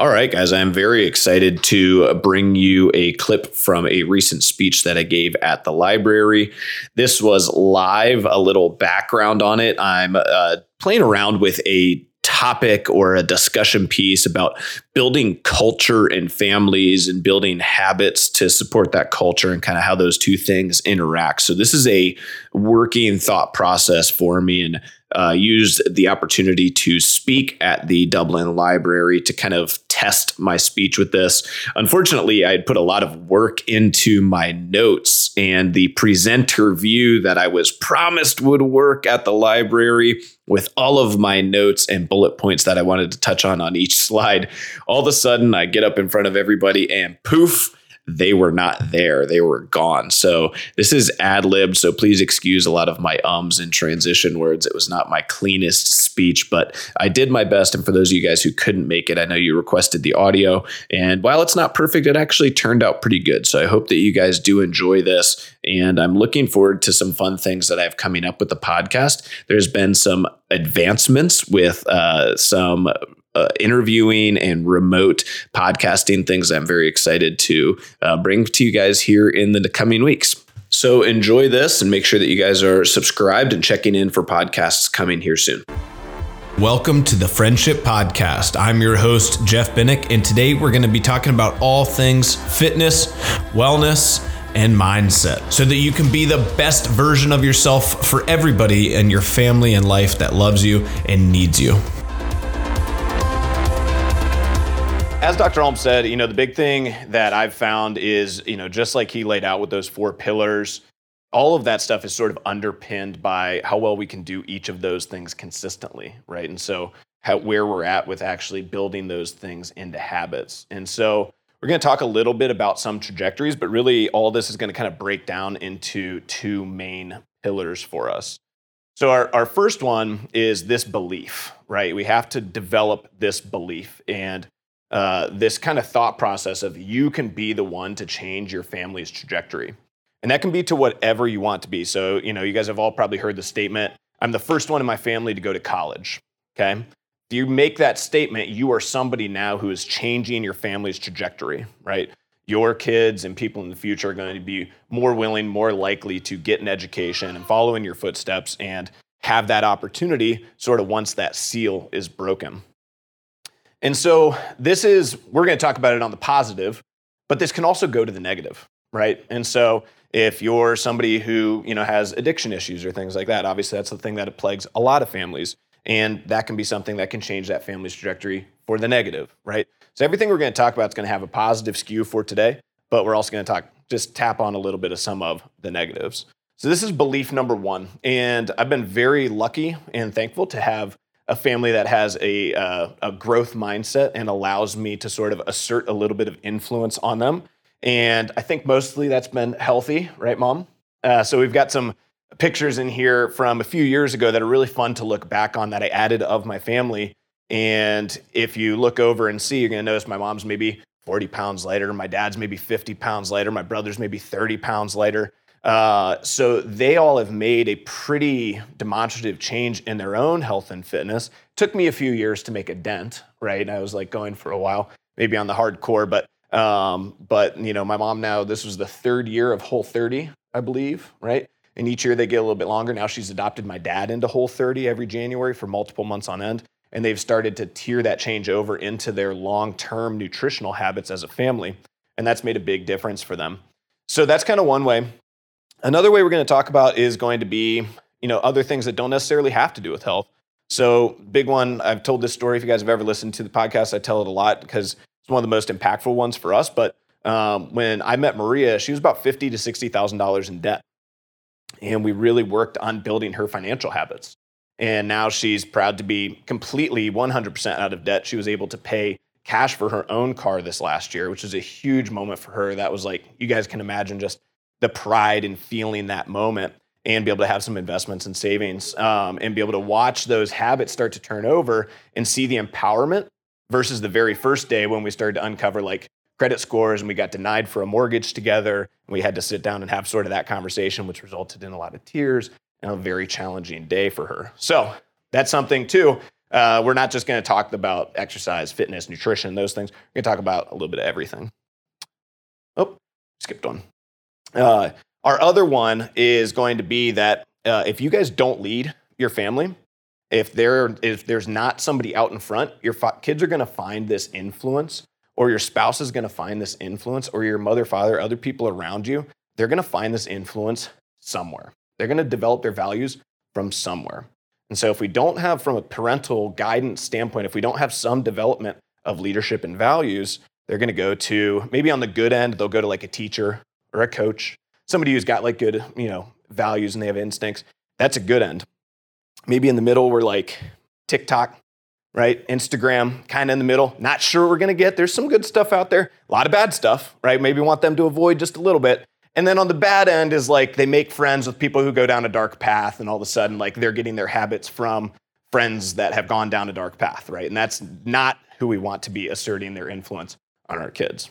All right, guys, I'm very excited to bring you a clip from a recent speech that I gave at the library. This was live, a little background on it. I'm uh, playing around with a topic or a discussion piece about building culture in families and building habits to support that culture and kind of how those two things interact. So, this is a working thought process for me. And uh, used the opportunity to speak at the Dublin Library to kind of test my speech with this. Unfortunately, I had put a lot of work into my notes, and the presenter view that I was promised would work at the library with all of my notes and bullet points that I wanted to touch on on each slide. All of a sudden, I get up in front of everybody and poof they were not there. They were gone. So this is ad lib. So please excuse a lot of my ums and transition words. It was not my cleanest speech, but I did my best. And for those of you guys who couldn't make it, I know you requested the audio. And while it's not perfect, it actually turned out pretty good. So I hope that you guys do enjoy this. And I'm looking forward to some fun things that I have coming up with the podcast. There's been some advancements with uh, some uh, interviewing and remote podcasting things I'm very excited to uh, bring to you guys here in the coming weeks. So enjoy this and make sure that you guys are subscribed and checking in for podcasts coming here soon. Welcome to the Friendship Podcast. I'm your host, Jeff Binnick, and today we're going to be talking about all things fitness, wellness, and mindset so that you can be the best version of yourself for everybody in your family and life that loves you and needs you. As Dr. Holmes said, you know, the big thing that I've found is, you know, just like he laid out with those four pillars, all of that stuff is sort of underpinned by how well we can do each of those things consistently, right? And so, how, where we're at with actually building those things into habits. And so, we're going to talk a little bit about some trajectories, but really, all this is going to kind of break down into two main pillars for us. So, our, our first one is this belief, right? We have to develop this belief. And uh, this kind of thought process of you can be the one to change your family's trajectory. And that can be to whatever you want to be. So, you know, you guys have all probably heard the statement I'm the first one in my family to go to college. Okay. If you make that statement, you are somebody now who is changing your family's trajectory, right? Your kids and people in the future are going to be more willing, more likely to get an education and follow in your footsteps and have that opportunity sort of once that seal is broken. And so this is, we're going to talk about it on the positive, but this can also go to the negative, right? And so if you're somebody who, you know, has addiction issues or things like that, obviously that's the thing that plagues a lot of families. And that can be something that can change that family's trajectory for the negative, right? So everything we're going to talk about is going to have a positive skew for today, but we're also going to talk, just tap on a little bit of some of the negatives. So this is belief number one. And I've been very lucky and thankful to have a family that has a, uh, a growth mindset and allows me to sort of assert a little bit of influence on them. And I think mostly that's been healthy, right, mom? Uh, so we've got some pictures in here from a few years ago that are really fun to look back on that I added of my family. And if you look over and see, you're going to notice my mom's maybe 40 pounds lighter, my dad's maybe 50 pounds lighter, my brother's maybe 30 pounds lighter. Uh, so they all have made a pretty demonstrative change in their own health and fitness. Took me a few years to make a dent, right? I was like going for a while, maybe on the hardcore, but um, but you know, my mom now this was the third year of Whole 30, I believe, right? And each year they get a little bit longer. Now she's adopted my dad into Whole 30 every January for multiple months on end. And they've started to tier that change over into their long term nutritional habits as a family. And that's made a big difference for them. So that's kind of one way. Another way we're going to talk about is going to be, you know, other things that don't necessarily have to do with health. So, big one, I've told this story. If you guys have ever listened to the podcast, I tell it a lot because it's one of the most impactful ones for us. But um, when I met Maria, she was about fifty to sixty thousand dollars in debt, and we really worked on building her financial habits. And now she's proud to be completely 100% out of debt. She was able to pay cash for her own car this last year, which is a huge moment for her. That was like, you guys can imagine just the pride in feeling that moment and be able to have some investments and savings um, and be able to watch those habits start to turn over and see the empowerment versus the very first day when we started to uncover like credit scores and we got denied for a mortgage together and we had to sit down and have sort of that conversation which resulted in a lot of tears and a very challenging day for her so that's something too Uh, we're not just going to talk about exercise, fitness, nutrition, those things. We're going to talk about a little bit of everything. Oh, skipped one. Uh, our other one is going to be that uh, if you guys don't lead your family, if there if there's not somebody out in front, your fa- kids are going to find this influence, or your spouse is going to find this influence, or your mother, father, other people around you, they're going to find this influence somewhere. They're going to develop their values from somewhere. And so, if we don't have, from a parental guidance standpoint, if we don't have some development of leadership and values, they're going to go to maybe on the good end, they'll go to like a teacher or a coach, somebody who's got like good, you know, values and they have instincts. That's a good end. Maybe in the middle, we're like TikTok, right? Instagram, kind of in the middle. Not sure we're going to get. There's some good stuff out there, a lot of bad stuff, right? Maybe want them to avoid just a little bit. And then on the bad end is like they make friends with people who go down a dark path, and all of a sudden, like they're getting their habits from friends that have gone down a dark path, right? And that's not who we want to be asserting their influence on our kids.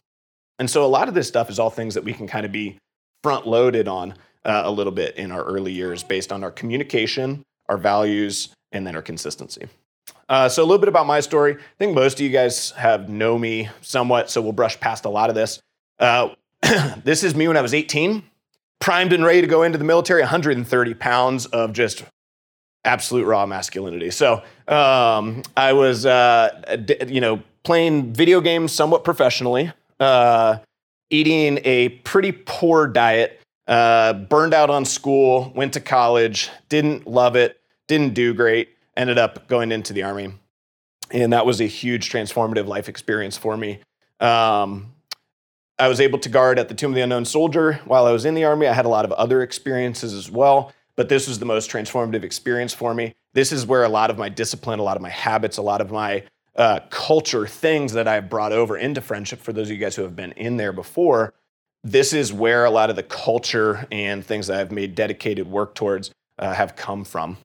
And so a lot of this stuff is all things that we can kind of be front loaded on uh, a little bit in our early years based on our communication, our values, and then our consistency. Uh, so a little bit about my story. I think most of you guys have know me somewhat, so we'll brush past a lot of this. Uh, this is me when I was 18, primed and ready to go into the military, 130 pounds of just absolute raw masculinity. So um, I was, uh, you know, playing video games somewhat professionally, uh, eating a pretty poor diet, uh, burned out on school, went to college, didn't love it, didn't do great, ended up going into the army. And that was a huge transformative life experience for me. Um, I was able to guard at the Tomb of the Unknown Soldier while I was in the Army. I had a lot of other experiences as well, but this was the most transformative experience for me. This is where a lot of my discipline, a lot of my habits, a lot of my uh, culture things that I've brought over into friendship for those of you guys who have been in there before. This is where a lot of the culture and things that I've made dedicated work towards uh, have come from.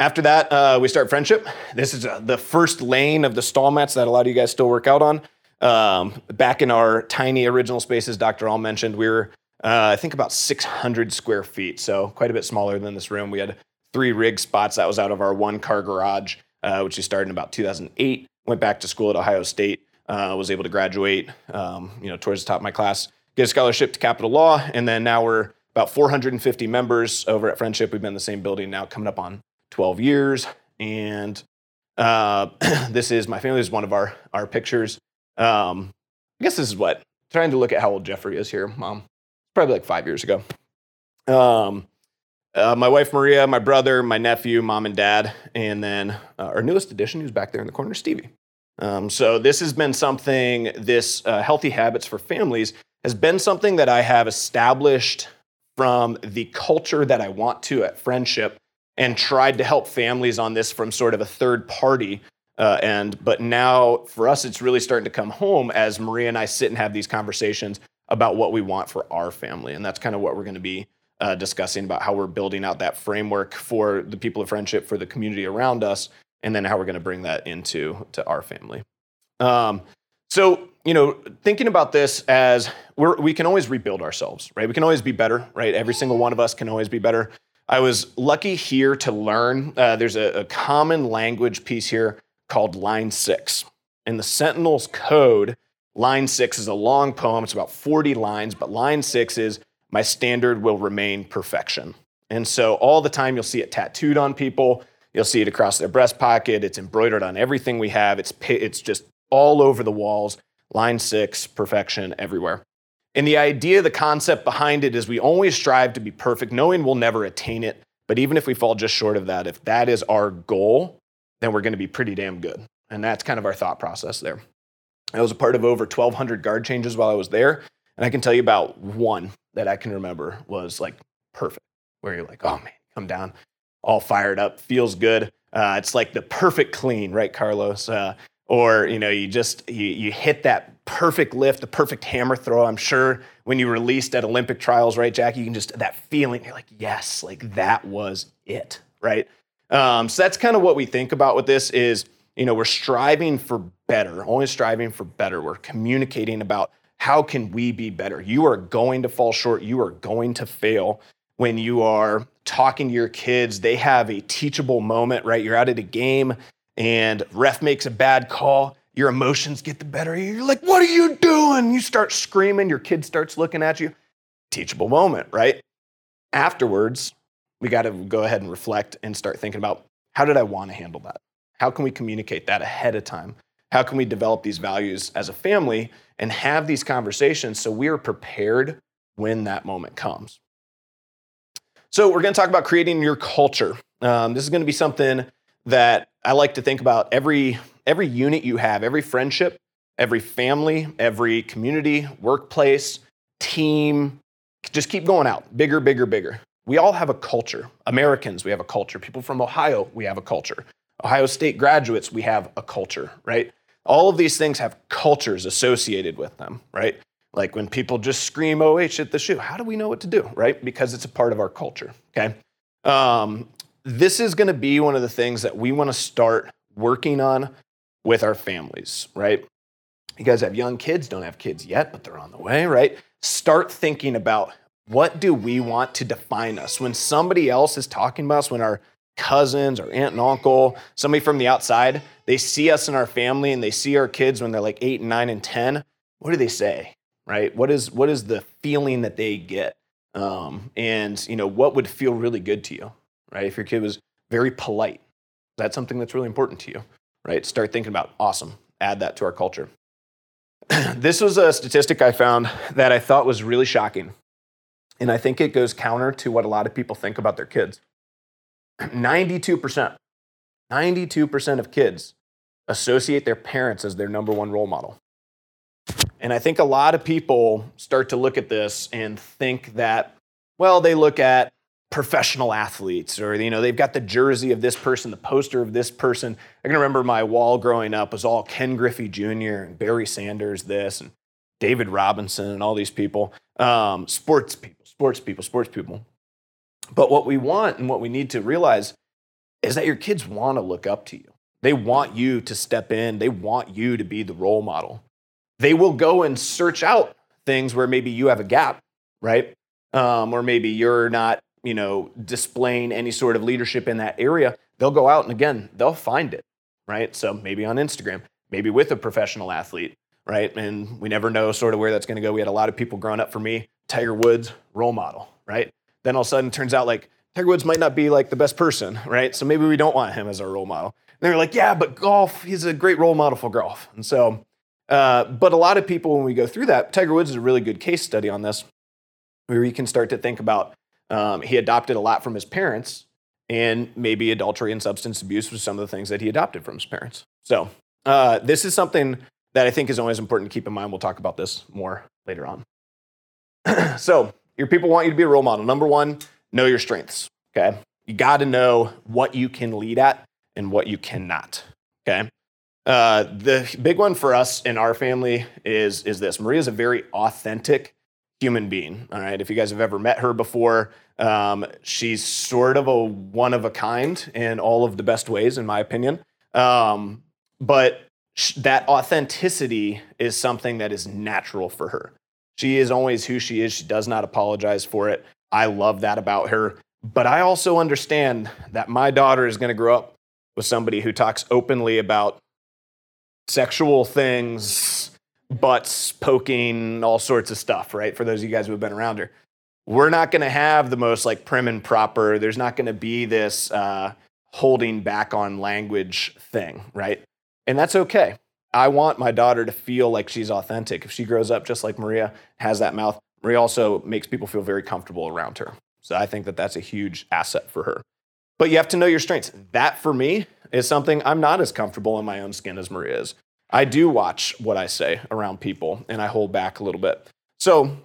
After that, uh, we start friendship. This is uh, the first lane of the stall mats that a lot of you guys still work out on. Um, back in our tiny original spaces, Dr. All mentioned, we were, uh, I think, about 600 square feet, so quite a bit smaller than this room. We had three rig spots. That was out of our one car garage, uh, which we started in about 2008. Went back to school at Ohio State, uh, was able to graduate, um, you know, towards the top of my class, get a scholarship to Capital Law, and then now we're about 450 members over at Friendship. We've been in the same building now, coming up on 12 years, and uh, this is my family. This is one of our our pictures. Um, I guess this is what trying to look at how old Jeffrey is here, mom. Probably like five years ago. Um, uh, my wife Maria, my brother, my nephew, mom and dad, and then uh, our newest addition, who's back there in the corner, Stevie. Um, so this has been something. This uh, healthy habits for families has been something that I have established from the culture that I want to at Friendship, and tried to help families on this from sort of a third party uh, and but now for us, it's really starting to come home as Maria and I sit and have these conversations about what we want for our family, and that's kind of what we're going to be uh, discussing about how we're building out that framework for the people of friendship, for the community around us, and then how we're going to bring that into to our family. Um, so you know, thinking about this as we're, we can always rebuild ourselves, right? We can always be better, right? Every single one of us can always be better. I was lucky here to learn. Uh, there's a, a common language piece here called Line 6. In the Sentinel's code, line 6 is a long poem. It's about 40 lines, but line 6 is my standard will remain perfection. And so all the time you'll see it tattooed on people. You'll see it across their breast pocket. It's embroidered on everything we have. It's, it's just all over the walls. Line six, perfection everywhere. And the idea, the concept behind it is we always strive to be perfect, knowing we'll never attain it. But even if we fall just short of that, if that is our goal, then we're going to be pretty damn good. And that's kind of our thought process there. I was a part of over 1,200 guard changes while I was there. And I can tell you about one that I can remember was like perfect, where you're like, oh man, come down, all fired up, feels good. Uh, it's like the perfect clean, right, Carlos? Uh, or you know, you just you, you hit that perfect lift, the perfect hammer throw. I'm sure when you released at Olympic trials, right, Jackie, you can just that feeling. You're like, yes, like that was it, right? Um, so that's kind of what we think about with this is, you know, we're striving for better, always striving for better. We're communicating about how can we be better. You are going to fall short. You are going to fail when you are talking to your kids, they have a teachable moment, right? You're out at a game and ref makes a bad call. Your emotions get the better of you. You're like, what are you doing? You start screaming, your kid starts looking at you. Teachable moment, right? Afterwards, we got to go ahead and reflect and start thinking about how did I want to handle that? How can we communicate that ahead of time? How can we develop these values as a family and have these conversations so we are prepared when that moment comes? So, we're going to talk about creating your culture. Um, this is going to be something that I like to think about every, every unit you have, every friendship, every family, every community, workplace, team. Just keep going out bigger, bigger, bigger. We all have a culture. Americans, we have a culture. People from Ohio, we have a culture. Ohio State graduates, we have a culture, right? All of these things have cultures associated with them, right? Like when people just scream OH at the shoe, how do we know what to do, right? Because it's a part of our culture, okay? Um, this is gonna be one of the things that we wanna start working on with our families, right? You guys have young kids, don't have kids yet, but they're on the way, right? Start thinking about what do we want to define us? When somebody else is talking about us, when our cousins or aunt and uncle, somebody from the outside, they see us in our family and they see our kids when they're like eight and nine and 10, what do they say? right? What is what is the feeling that they get? Um, and you know, what would feel really good to you, right? If your kid was very polite, that's something that's really important to you, right? Start thinking about awesome. Add that to our culture. this was a statistic I found that I thought was really shocking. And I think it goes counter to what a lot of people think about their kids. 92%, 92% of kids associate their parents as their number one role model. And I think a lot of people start to look at this and think that, well, they look at professional athletes or you know they've got the jersey of this person the poster of this person. I can remember my wall growing up was all ken griffey jr and barry sanders this and david robinson and all these people. Um, sports people sports people sports people but what we want and what we need to realize is that your kids want to look up to you they want you to step in they want you to be the role model they will go and search out things where maybe you have a gap, right? Um, or maybe you're not, you know, displaying any sort of leadership in that area. They'll go out and again, they'll find it, right? So maybe on Instagram, maybe with a professional athlete, right? And we never know sort of where that's going to go. We had a lot of people growing up for me, Tiger Woods, role model, right? Then all of a sudden, turns out like Tiger Woods might not be like the best person, right? So maybe we don't want him as our role model. And they're like, yeah, but golf, he's a great role model for golf. And so uh, but a lot of people, when we go through that, Tiger Woods is a really good case study on this, where you can start to think about um, he adopted a lot from his parents, and maybe adultery and substance abuse was some of the things that he adopted from his parents. So uh, this is something that I think is always important to keep in mind. We'll talk about this more later on. so your people want you to be a role model. Number one, know your strengths. Okay, you got to know what you can lead at and what you cannot. Okay. Uh, the big one for us in our family is, is this Maria's a very authentic human being. All right. If you guys have ever met her before, um, she's sort of a one of a kind in all of the best ways, in my opinion. Um, but sh- that authenticity is something that is natural for her. She is always who she is. She does not apologize for it. I love that about her. But I also understand that my daughter is going to grow up with somebody who talks openly about sexual things, butts, poking, all sorts of stuff, right? For those of you guys who have been around her. We're not going to have the most like prim and proper. There's not going to be this uh, holding back on language thing, right? And that's okay. I want my daughter to feel like she's authentic. If she grows up just like Maria has that mouth, Maria also makes people feel very comfortable around her. So I think that that's a huge asset for her. But you have to know your strengths. That for me is something I'm not as comfortable in my own skin as Maria is. I do watch what I say around people and I hold back a little bit. So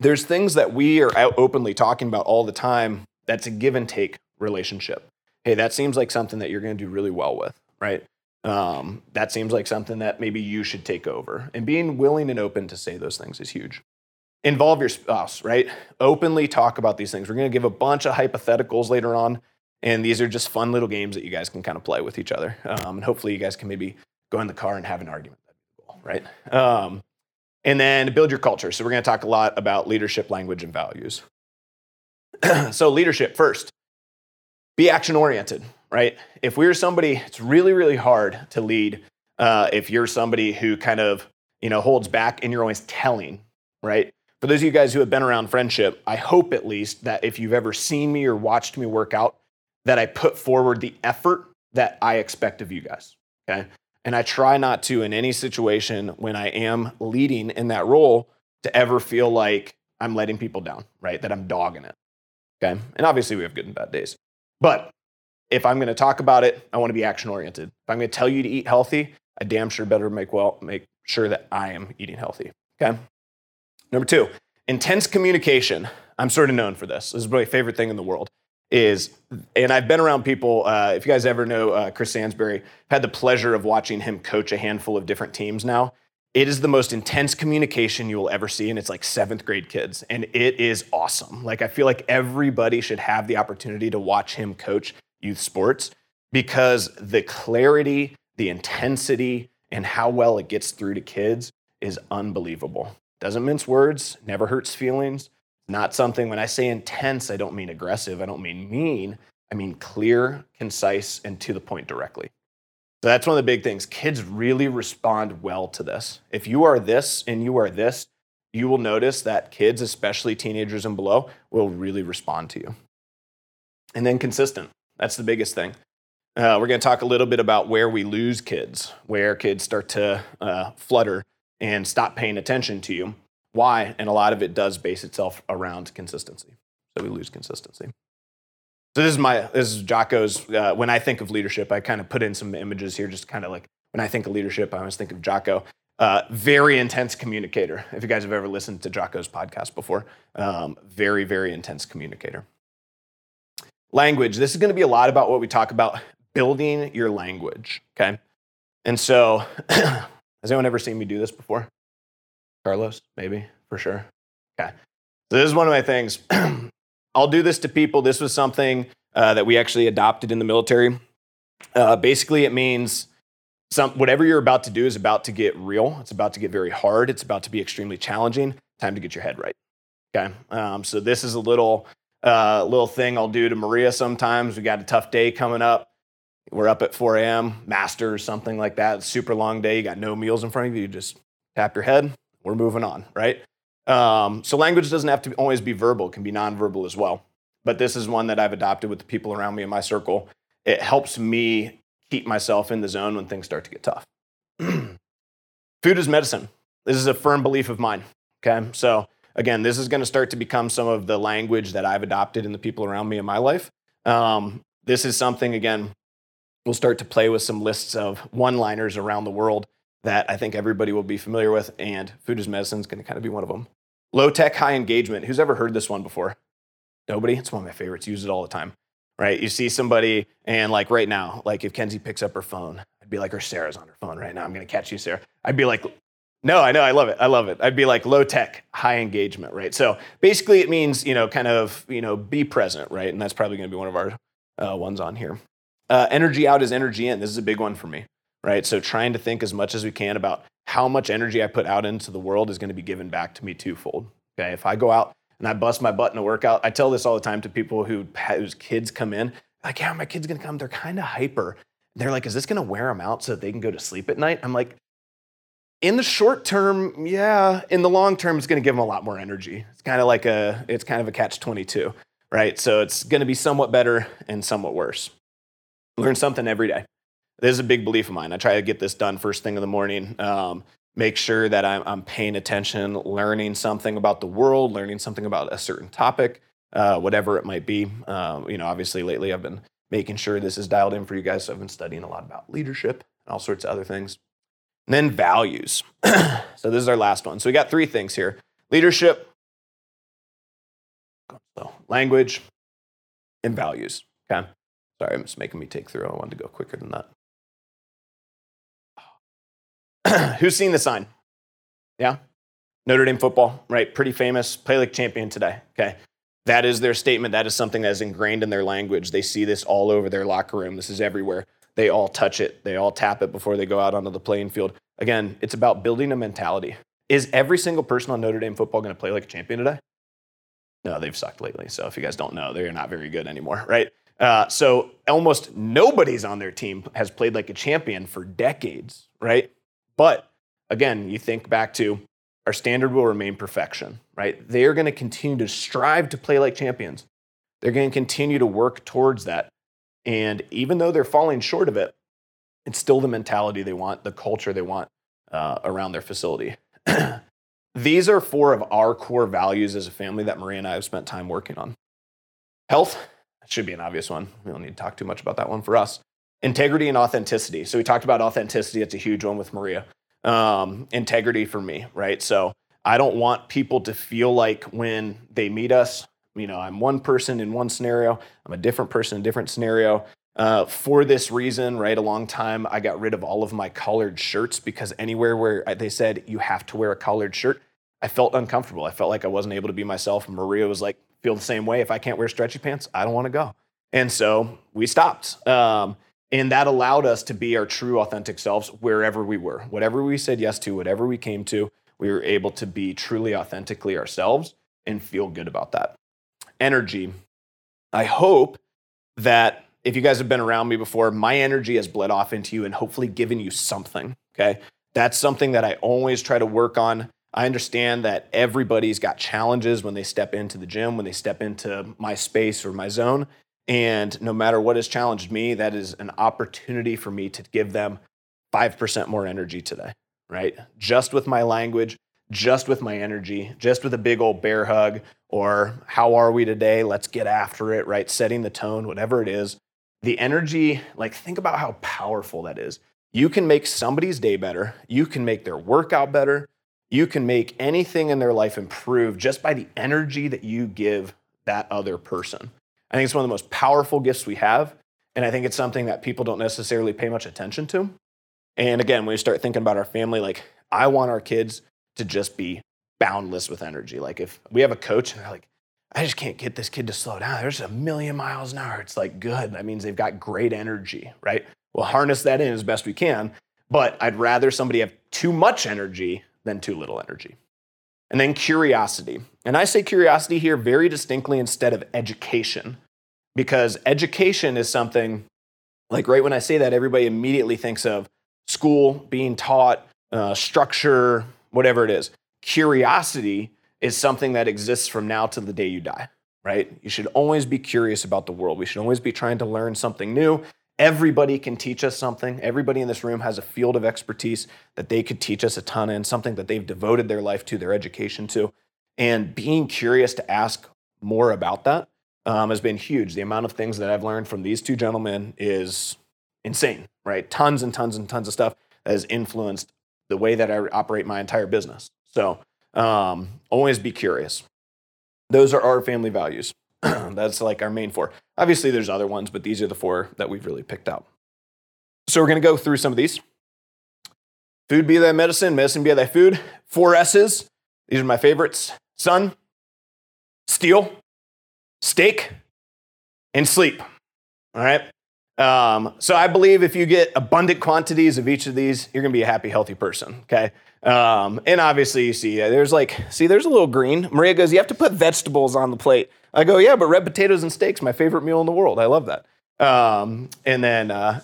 there's things that we are out openly talking about all the time that's a give and take relationship. Hey, that seems like something that you're going to do really well with, right? Um, that seems like something that maybe you should take over. And being willing and open to say those things is huge. Involve your spouse, right? Openly talk about these things. We're going to give a bunch of hypotheticals later on and these are just fun little games that you guys can kind of play with each other. Um, and hopefully you guys can maybe go in the car and have an argument. right? Um, and then build your culture. So we're going to talk a lot about leadership, language, and values. so, leadership first be action oriented, right? If we're somebody, it's really, really hard to lead uh, if you're somebody who kind of you know holds back and you're always telling, right? For those of you guys who have been around friendship, I hope at least that if you've ever seen me or watched me work out, that I put forward the effort that I expect of you guys. Okay. And I try not to, in any situation when I am leading in that role, to ever feel like I'm letting people down, right? That I'm dogging it. Okay. And obviously, we have good and bad days. But if I'm going to talk about it, I want to be action oriented. If I'm going to tell you to eat healthy, I damn sure better make well make sure that I am eating healthy. Okay. Number two, intense communication. I'm sort of known for this. This is my favorite thing in the world. Is and I've been around people. Uh, if you guys ever know uh, Chris Sansbury, I've had the pleasure of watching him coach a handful of different teams now. It is the most intense communication you will ever see, and it's like seventh grade kids, and it is awesome. Like I feel like everybody should have the opportunity to watch him coach youth sports because the clarity, the intensity, and how well it gets through to kids is unbelievable. Doesn't mince words, never hurts feelings. Not something, when I say intense, I don't mean aggressive, I don't mean mean, I mean clear, concise, and to the point directly. So that's one of the big things. Kids really respond well to this. If you are this and you are this, you will notice that kids, especially teenagers and below, will really respond to you. And then consistent. That's the biggest thing. Uh, we're going to talk a little bit about where we lose kids, where kids start to uh, flutter and stop paying attention to you. Why? And a lot of it does base itself around consistency. So we lose consistency. So this is my this is Jocko's. Uh, when I think of leadership, I kind of put in some images here, just kind of like when I think of leadership, I always think of Jocko. Uh, very intense communicator. If you guys have ever listened to Jocko's podcast before, um, very very intense communicator. Language. This is going to be a lot about what we talk about building your language. Okay, and so Has anyone ever seen me do this before? Carlos, maybe, for sure. Okay. So this is one of my things. I'll do this to people. This was something uh, that we actually adopted in the military. Uh, basically, it means some, whatever you're about to do is about to get real. It's about to get very hard. It's about to be extremely challenging. Time to get your head right. Okay. Um, so this is a little uh, little thing I'll do to Maria sometimes. We got a tough day coming up. We're up at 4 a.m., master or something like that. Super long day. You got no meals in front of you. You just tap your head. We're moving on, right? Um, so language doesn't have to always be verbal; it can be nonverbal as well. But this is one that I've adopted with the people around me in my circle. It helps me keep myself in the zone when things start to get tough. Food is medicine. This is a firm belief of mine. Okay, so again, this is going to start to become some of the language that I've adopted in the people around me in my life. Um, this is something again we'll start to play with some lists of one liners around the world that I think everybody will be familiar with, and food is medicine is going to kind of be one of them. Low tech, high engagement. Who's ever heard this one before? Nobody? It's one of my favorites. Use it all the time, right? You see somebody, and like right now, like if Kenzie picks up her phone, I'd be like, or Sarah's on her phone right now. I'm going to catch you, Sarah. I'd be like, no, I know, I love it. I love it. I'd be like low tech, high engagement, right? So basically, it means you know, kind of you know, be present, right? And that's probably going to be one of our uh, ones on here. Uh, energy out is energy in. This is a big one for me, right? So trying to think as much as we can about how much energy I put out into the world is going to be given back to me twofold. Okay, if I go out and I bust my butt in a workout, I tell this all the time to people who whose kids come in, like, yeah, my kid's to come. They're kind of hyper. They're like, is this to wear them out so that they can go to sleep at night? I'm like, in the short term, yeah. In the long term, it's to give them a lot more energy. It's kind of like a, it's kind of a catch 22, right? So it's to be somewhat better and somewhat worse. Learn something every day. This is a big belief of mine. I try to get this done first thing in the morning. Um, make sure that I'm, I'm, paying attention, learning something about the world, learning something about a certain topic, uh, whatever it might be. Um, you know, obviously lately I've been making sure this is dialed in for you guys. So I've been studying a lot about leadership and all sorts of other things. And then values. so this is our last one. So we got three things here: leadership, language, and values. Okay. Sorry, it's making me take through. I wanted to go quicker than that. Who's seen the sign? Yeah? Notre Dame football, right? Pretty famous. Play like champion today. Okay. That is their statement. That is something that is ingrained in their language. They see this all over their locker room. This is everywhere. They all touch it, they all tap it before they go out onto the playing field. Again, it's about building a mentality. Is every single person on Notre Dame football going to play like a champion today? No, they've sucked lately. So if you guys don't know, they're not very good anymore, right? Uh, so almost nobody's on their team has played like a champion for decades, right? But again, you think back to our standard will remain perfection, right? They are going to continue to strive to play like champions. They're going to continue to work towards that. And even though they're falling short of it, it's still the mentality they want, the culture they want uh, around their facility. These are four of our core values as a family that Maria and I have spent time working on. Health, should be an obvious one. We don't need to talk too much about that one for us. Integrity and authenticity. So we talked about authenticity. It's a huge one with Maria. Um, integrity for me, right? So I don't want people to feel like when they meet us, you know, I'm one person in one scenario, I'm a different person in a different scenario. Uh, for this reason, right, a long time I got rid of all of my collared shirts because anywhere where they said you have to wear a collared shirt, I felt uncomfortable. I felt like I wasn't able to be myself. Maria was like, feel the same way. If I can't wear stretchy pants, I don't want to go. And so we stopped. Um, and that allowed us to be our true, authentic selves wherever we were. Whatever we said yes to, whatever we came to, we were able to be truly, authentically ourselves and feel good about that. Energy. I hope that if you guys have been around me before, my energy has bled off into you and hopefully given you something. Okay. That's something that I always try to work on. I understand that everybody's got challenges when they step into the gym, when they step into my space or my zone. And no matter what has challenged me, that is an opportunity for me to give them 5% more energy today, right? Just with my language, just with my energy, just with a big old bear hug, or how are we today? Let's get after it, right? Setting the tone, whatever it is the energy, like think about how powerful that is. You can make somebody's day better, you can make their workout better, you can make anything in their life improve just by the energy that you give that other person. I think it's one of the most powerful gifts we have. And I think it's something that people don't necessarily pay much attention to. And again, when you start thinking about our family, like I want our kids to just be boundless with energy. Like if we have a coach and they're like, I just can't get this kid to slow down. There's a million miles an hour. It's like good. That means they've got great energy, right? We'll harness that in as best we can. But I'd rather somebody have too much energy than too little energy. And then curiosity. And I say curiosity here very distinctly instead of education, because education is something like right when I say that, everybody immediately thinks of school, being taught, uh, structure, whatever it is. Curiosity is something that exists from now to the day you die, right? You should always be curious about the world. We should always be trying to learn something new. Everybody can teach us something. Everybody in this room has a field of expertise that they could teach us a ton in, something that they've devoted their life to, their education to. And being curious to ask more about that um, has been huge. The amount of things that I've learned from these two gentlemen is insane, right? Tons and tons and tons of stuff has influenced the way that I operate my entire business. So, um, always be curious. Those are our family values. That's like our main four. Obviously, there's other ones, but these are the four that we've really picked out. So we're going to go through some of these. Food be thy medicine, medicine be thy food. Four S's. These are my favorites sun, steel, steak, and sleep. All right. Um, so I believe if you get abundant quantities of each of these, you're going to be a happy, healthy person. Okay. Um, and obviously, you see, there's like, see, there's a little green. Maria goes, you have to put vegetables on the plate. I go, yeah, but red potatoes and steaks, my favorite meal in the world. I love that. Um, and then, uh,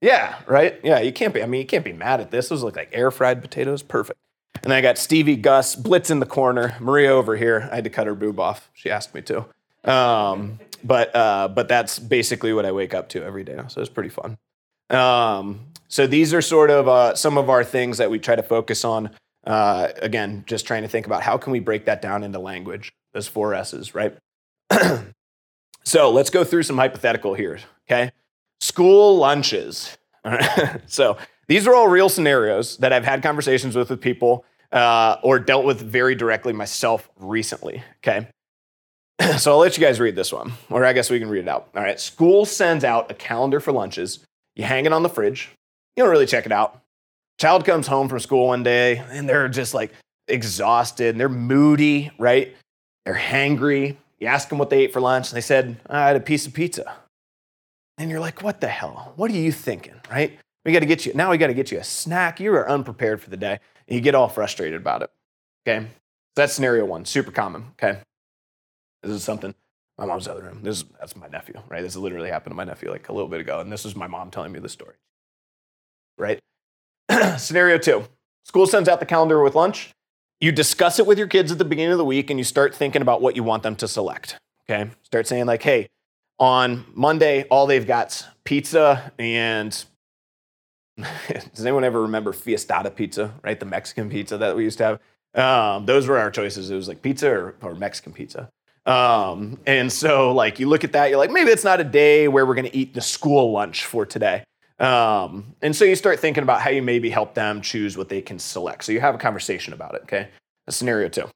yeah, right. Yeah, you can't be. I mean, you can't be mad at this. Those look like air fried potatoes. Perfect. And I got Stevie, Gus, Blitz in the corner, Maria over here. I had to cut her boob off. She asked me to. Um, but uh, but that's basically what I wake up to every day. So it's pretty fun. Um, so these are sort of uh, some of our things that we try to focus on. Uh, again, just trying to think about how can we break that down into language. Those four S's, right? so let's go through some hypothetical here. Okay, school lunches. so these are all real scenarios that I've had conversations with with people uh, or dealt with very directly myself recently. Okay. so I'll let you guys read this one, or I guess we can read it out. All right. School sends out a calendar for lunches. You hang it on the fridge. You don't really check it out. Child comes home from school one day and they're just like exhausted and they're moody, right? They're hangry. You ask them what they ate for lunch, and they said, I had a piece of pizza. And you're like, what the hell? What are you thinking, right? We got to get you, now we got to get you a snack. You are unprepared for the day. And you get all frustrated about it. Okay. That's scenario one, super common. Okay. This is something my mom's other room. This is, that's my nephew, right? This literally happened to my nephew like a little bit ago, and this is my mom telling me the story. Right? Scenario two: School sends out the calendar with lunch. You discuss it with your kids at the beginning of the week, and you start thinking about what you want them to select. Okay, start saying like, "Hey, on Monday, all they've got's pizza and." Does anyone ever remember Fiestada pizza, right? The Mexican pizza that we used to have. Um, those were our choices. It was like pizza or, or Mexican pizza. Um, and so, like, you look at that, you're like, maybe it's not a day where we're going to eat the school lunch for today. Um, and so you start thinking about how you maybe help them choose what they can select. So you have a conversation about it, okay? That's scenario two.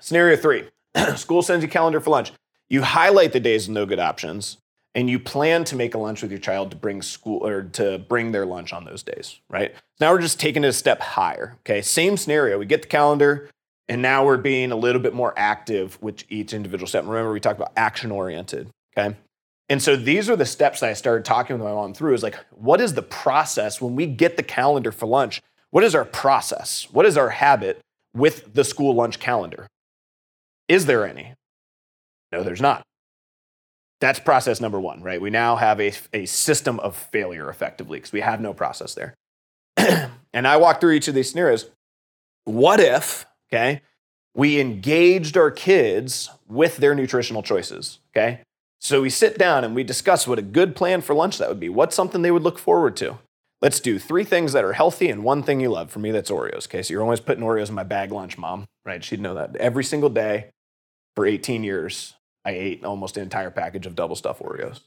Scenario three school sends you calendar for lunch. You highlight the days with no good options and you plan to make a lunch with your child to bring school or to bring their lunch on those days, right? Now we're just taking it a step higher. Okay, same scenario. We get the calendar, and now we're being a little bit more active with each individual step. Remember, we talked about action oriented. Okay. And so these are the steps that I started talking with my mom through is like, what is the process when we get the calendar for lunch? What is our process? What is our habit with the school lunch calendar? Is there any? No, there's not. That's process number one, right? We now have a, a system of failure effectively because we have no process there. and I walk through each of these scenarios. What if, okay, we engaged our kids with their nutritional choices, okay? So we sit down and we discuss what a good plan for lunch that would be. What's something they would look forward to? Let's do three things that are healthy and one thing you love. For me, that's Oreos. Okay, so you're always putting Oreos in my bag lunch, mom, right? She'd know that every single day for 18 years. I ate almost an entire package of double stuff Oreos.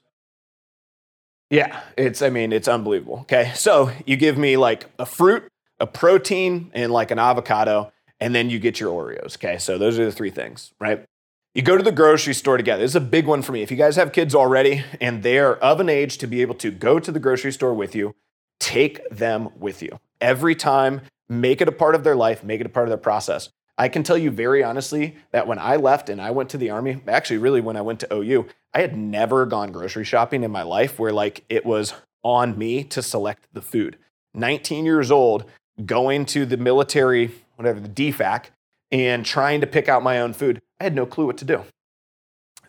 Yeah, it's, I mean, it's unbelievable. Okay, so you give me like a fruit, a protein, and like an avocado, and then you get your Oreos. Okay, so those are the three things, right? You go to the grocery store together. This is a big one for me. If you guys have kids already and they're of an age to be able to go to the grocery store with you, take them with you. Every time, make it a part of their life, make it a part of their process. I can tell you very honestly that when I left and I went to the army, actually, really, when I went to OU, I had never gone grocery shopping in my life where like it was on me to select the food. 19 years old, going to the military, whatever, the DFAC, and trying to pick out my own food. I had no clue what to do.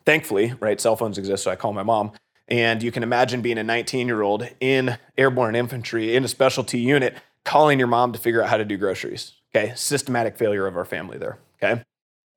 Thankfully, right, cell phones exist, so I call my mom. And you can imagine being a 19 year old in airborne infantry in a specialty unit, calling your mom to figure out how to do groceries. Okay, systematic failure of our family there. Okay,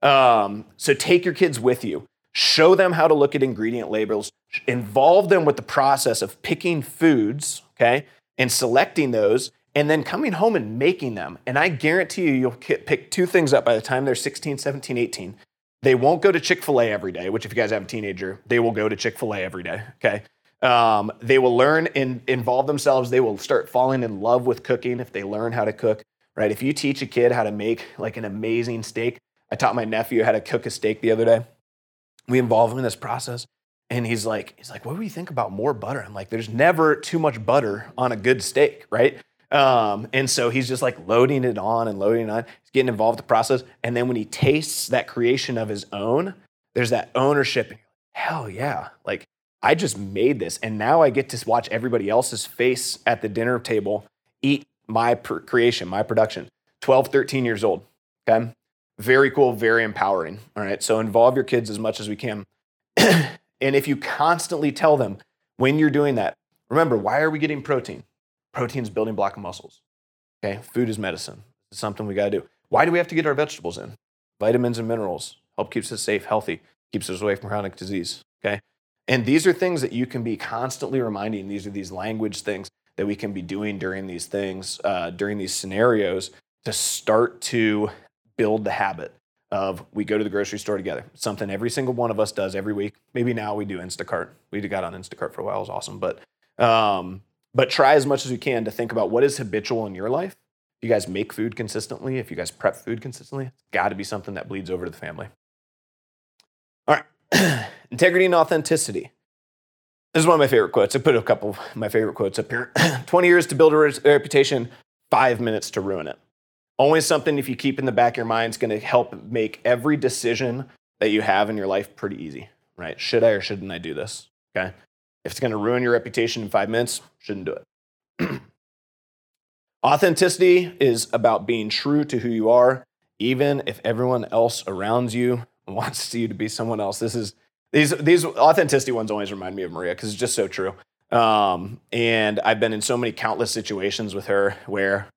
um, so take your kids with you. Show them how to look at ingredient labels. Involve them with the process of picking foods. Okay, and selecting those, and then coming home and making them. And I guarantee you, you'll pick two things up by the time they're 16, 17, 18. They won't go to Chick fil A every day, which, if you guys have a teenager, they will go to Chick fil A every day. Okay. Um, they will learn and involve themselves. They will start falling in love with cooking if they learn how to cook right? If you teach a kid how to make like an amazing steak, I taught my nephew how to cook a steak the other day. We involve him in this process. And he's like, he's like, what do you think about more butter? I'm like, there's never too much butter on a good steak, right? Um, and so he's just like loading it on and loading it on. He's getting involved in the process. And then when he tastes that creation of his own, there's that ownership. Hell yeah. Like I just made this. And now I get to watch everybody else's face at the dinner table eat my creation, my production. 12, 13 years old. Okay. Very cool, very empowering. All right. So involve your kids as much as we can. and if you constantly tell them when you're doing that, remember, why are we getting protein? Protein's building block of muscles. Okay. Food is medicine. It's something we got to do. Why do we have to get our vegetables in? Vitamins and minerals help keeps us safe, healthy, keeps us away from chronic disease. Okay. And these are things that you can be constantly reminding. These are these language things that we can be doing during these things, uh, during these scenarios to start to build the habit of we go to the grocery store together. Something every single one of us does every week. Maybe now we do Instacart. We got on Instacart for a while. It was awesome. But um, but try as much as you can to think about what is habitual in your life. If you guys make food consistently, if you guys prep food consistently, it's got to be something that bleeds over to the family. All right. Integrity and authenticity. This is one of my favorite quotes. I put a couple of my favorite quotes up here. 20 years to build a reputation, five minutes to ruin it. Always something, if you keep in the back of your mind, is going to help make every decision that you have in your life pretty easy, right? Should I or shouldn't I do this? Okay. If it's going to ruin your reputation in five minutes, shouldn't do it. Authenticity is about being true to who you are, even if everyone else around you wants you to be someone else. This is these these authenticity ones always remind me of Maria because it's just so true. Um, and I've been in so many countless situations with her where,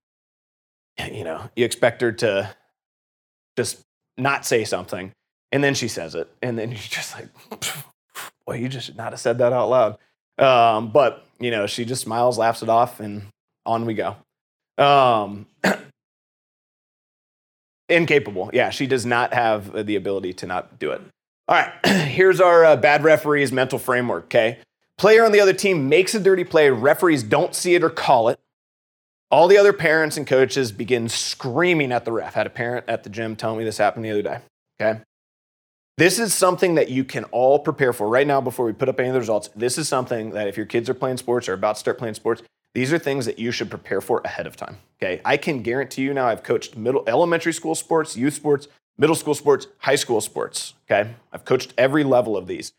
you know, you expect her to just not say something, and then she says it, and then you're just like, boy, you just should not have said that out loud. Um, but you know, she just smiles, laughs it off, and on we go. Um, incapable. Yeah, she does not have the ability to not do it. All right, here's our uh, bad referees mental framework. Okay. Player on the other team makes a dirty play, referees don't see it or call it. All the other parents and coaches begin screaming at the ref. Had a parent at the gym telling me this happened the other day. Okay. This is something that you can all prepare for right now before we put up any of the results. This is something that if your kids are playing sports or about to start playing sports, these are things that you should prepare for ahead of time. Okay. I can guarantee you now I've coached middle elementary school sports, youth sports, middle school sports, high school sports. Okay. I've coached every level of these.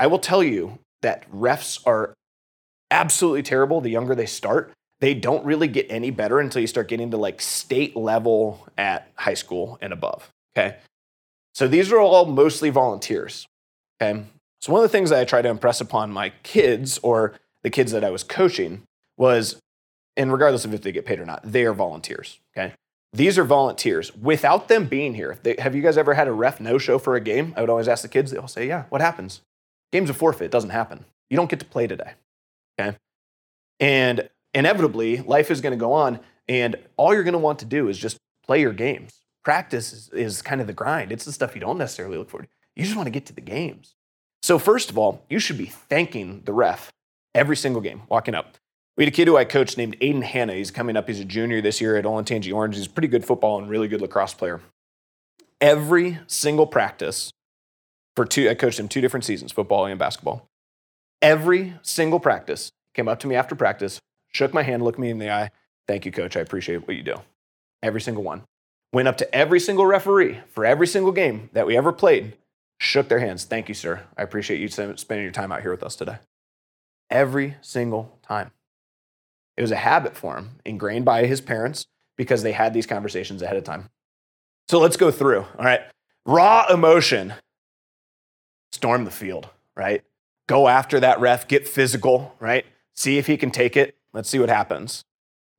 I will tell you that refs are absolutely terrible the younger they start. They don't really get any better until you start getting to like state level at high school and above. Okay. So these are all mostly volunteers. Okay. So one of the things that I try to impress upon my kids or the kids that I was coaching was, and regardless of if they get paid or not, they are volunteers. Okay. These are volunteers. Without them being here, they, have you guys ever had a ref no show for a game? I would always ask the kids, they'll say, Yeah, what happens? Game's a forfeit. It doesn't happen. You don't get to play today. Okay. And inevitably, life is going to go on, and all you're going to want to do is just play your games. Practice is, is kind of the grind. It's the stuff you don't necessarily look forward to. You just want to get to the games. So, first of all, you should be thanking the ref every single game walking up. We had a kid who I coached named Aiden Hanna. He's coming up. He's a junior this year at Olentangy Orange. He's a pretty good football and really good lacrosse player. Every single practice, for two, I coached him two different seasons, football and basketball. Every single practice, came up to me after practice, shook my hand, looked me in the eye. Thank you, coach. I appreciate what you do. Every single one. Went up to every single referee for every single game that we ever played, shook their hands. Thank you, sir. I appreciate you spending your time out here with us today. Every single time. It was a habit for him, ingrained by his parents because they had these conversations ahead of time. So let's go through. All right. Raw emotion storm the field, right? Go after that ref, get physical, right? See if he can take it. Let's see what happens.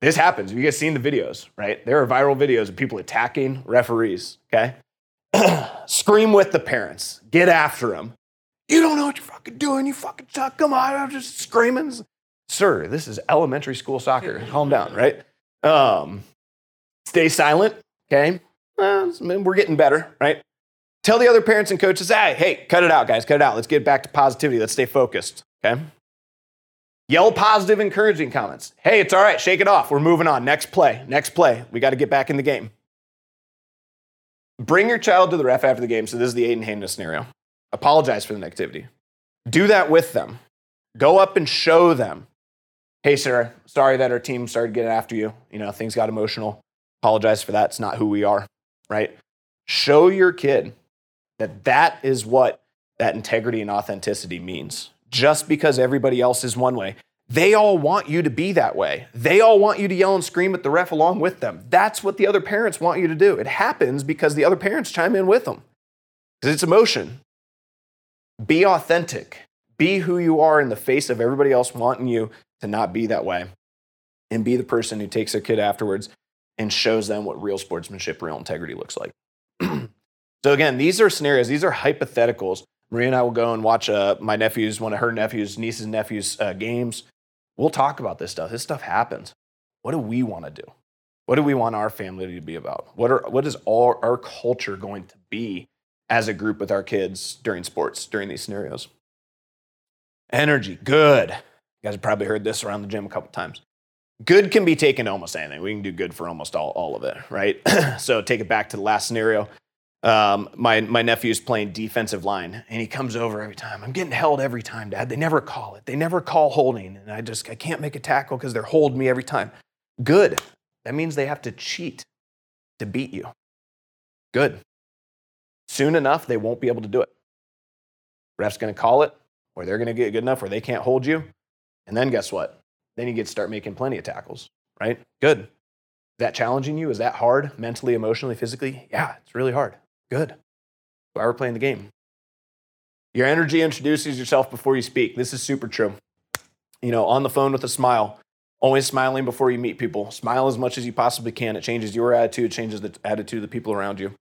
This happens. You guys seen the videos, right? There are viral videos of people attacking referees, okay? Scream with the parents. Get after them. You don't know what you're fucking doing. You fucking suck. Come on. I'm just screaming. Sir, this is elementary school soccer. Calm down, right? Um, stay silent, okay? Well, we're getting better, right? Tell the other parents and coaches, hey, hey, cut it out, guys, cut it out. Let's get back to positivity. Let's stay focused, okay? Yell positive, encouraging comments. Hey, it's all right, shake it off. We're moving on. Next play, next play. We got to get back in the game. Bring your child to the ref after the game. So this is the Aiden Hanna scenario. Apologize for the negativity. Do that with them. Go up and show them. Hey, sir, sorry that our team started getting after you. You know, things got emotional. Apologize for that. It's not who we are, right? Show your kid that that is what that integrity and authenticity means. Just because everybody else is one way, they all want you to be that way. They all want you to yell and scream at the ref along with them. That's what the other parents want you to do. It happens because the other parents chime in with them. Because it's emotion. Be authentic. Be who you are in the face of everybody else wanting you to not be that way. And be the person who takes their kid afterwards and shows them what real sportsmanship, real integrity looks like. So again, these are scenarios, these are hypotheticals. Maria and I will go and watch uh, my nephew's, one of her nephews, nieces nephews' uh, games. We'll talk about this stuff. This stuff happens. What do we want to do? What do we want our family to be about? What, are, what is all our culture going to be as a group with our kids during sports, during these scenarios? Energy, good. You guys have probably heard this around the gym a couple times. Good can be taken to almost anything. We can do good for almost all, all of it, right? so take it back to the last scenario um, my, my nephew's playing defensive line and he comes over every time. I'm getting held every time, Dad. They never call it. They never call holding. And I just, I can't make a tackle because they're holding me every time. Good. That means they have to cheat to beat you. Good. Soon enough, they won't be able to do it. Ref's going to call it, or they're going to get good enough where they can't hold you. And then guess what? Then you get to start making plenty of tackles, right? Good. Is that challenging you? Is that hard mentally, emotionally, physically? Yeah, it's really hard. Good. why we're playing the game. Your energy introduces yourself before you speak. This is super true. You know, on the phone with a smile, always smiling before you meet people. Smile as much as you possibly can. It changes your attitude, it changes the attitude of the people around you.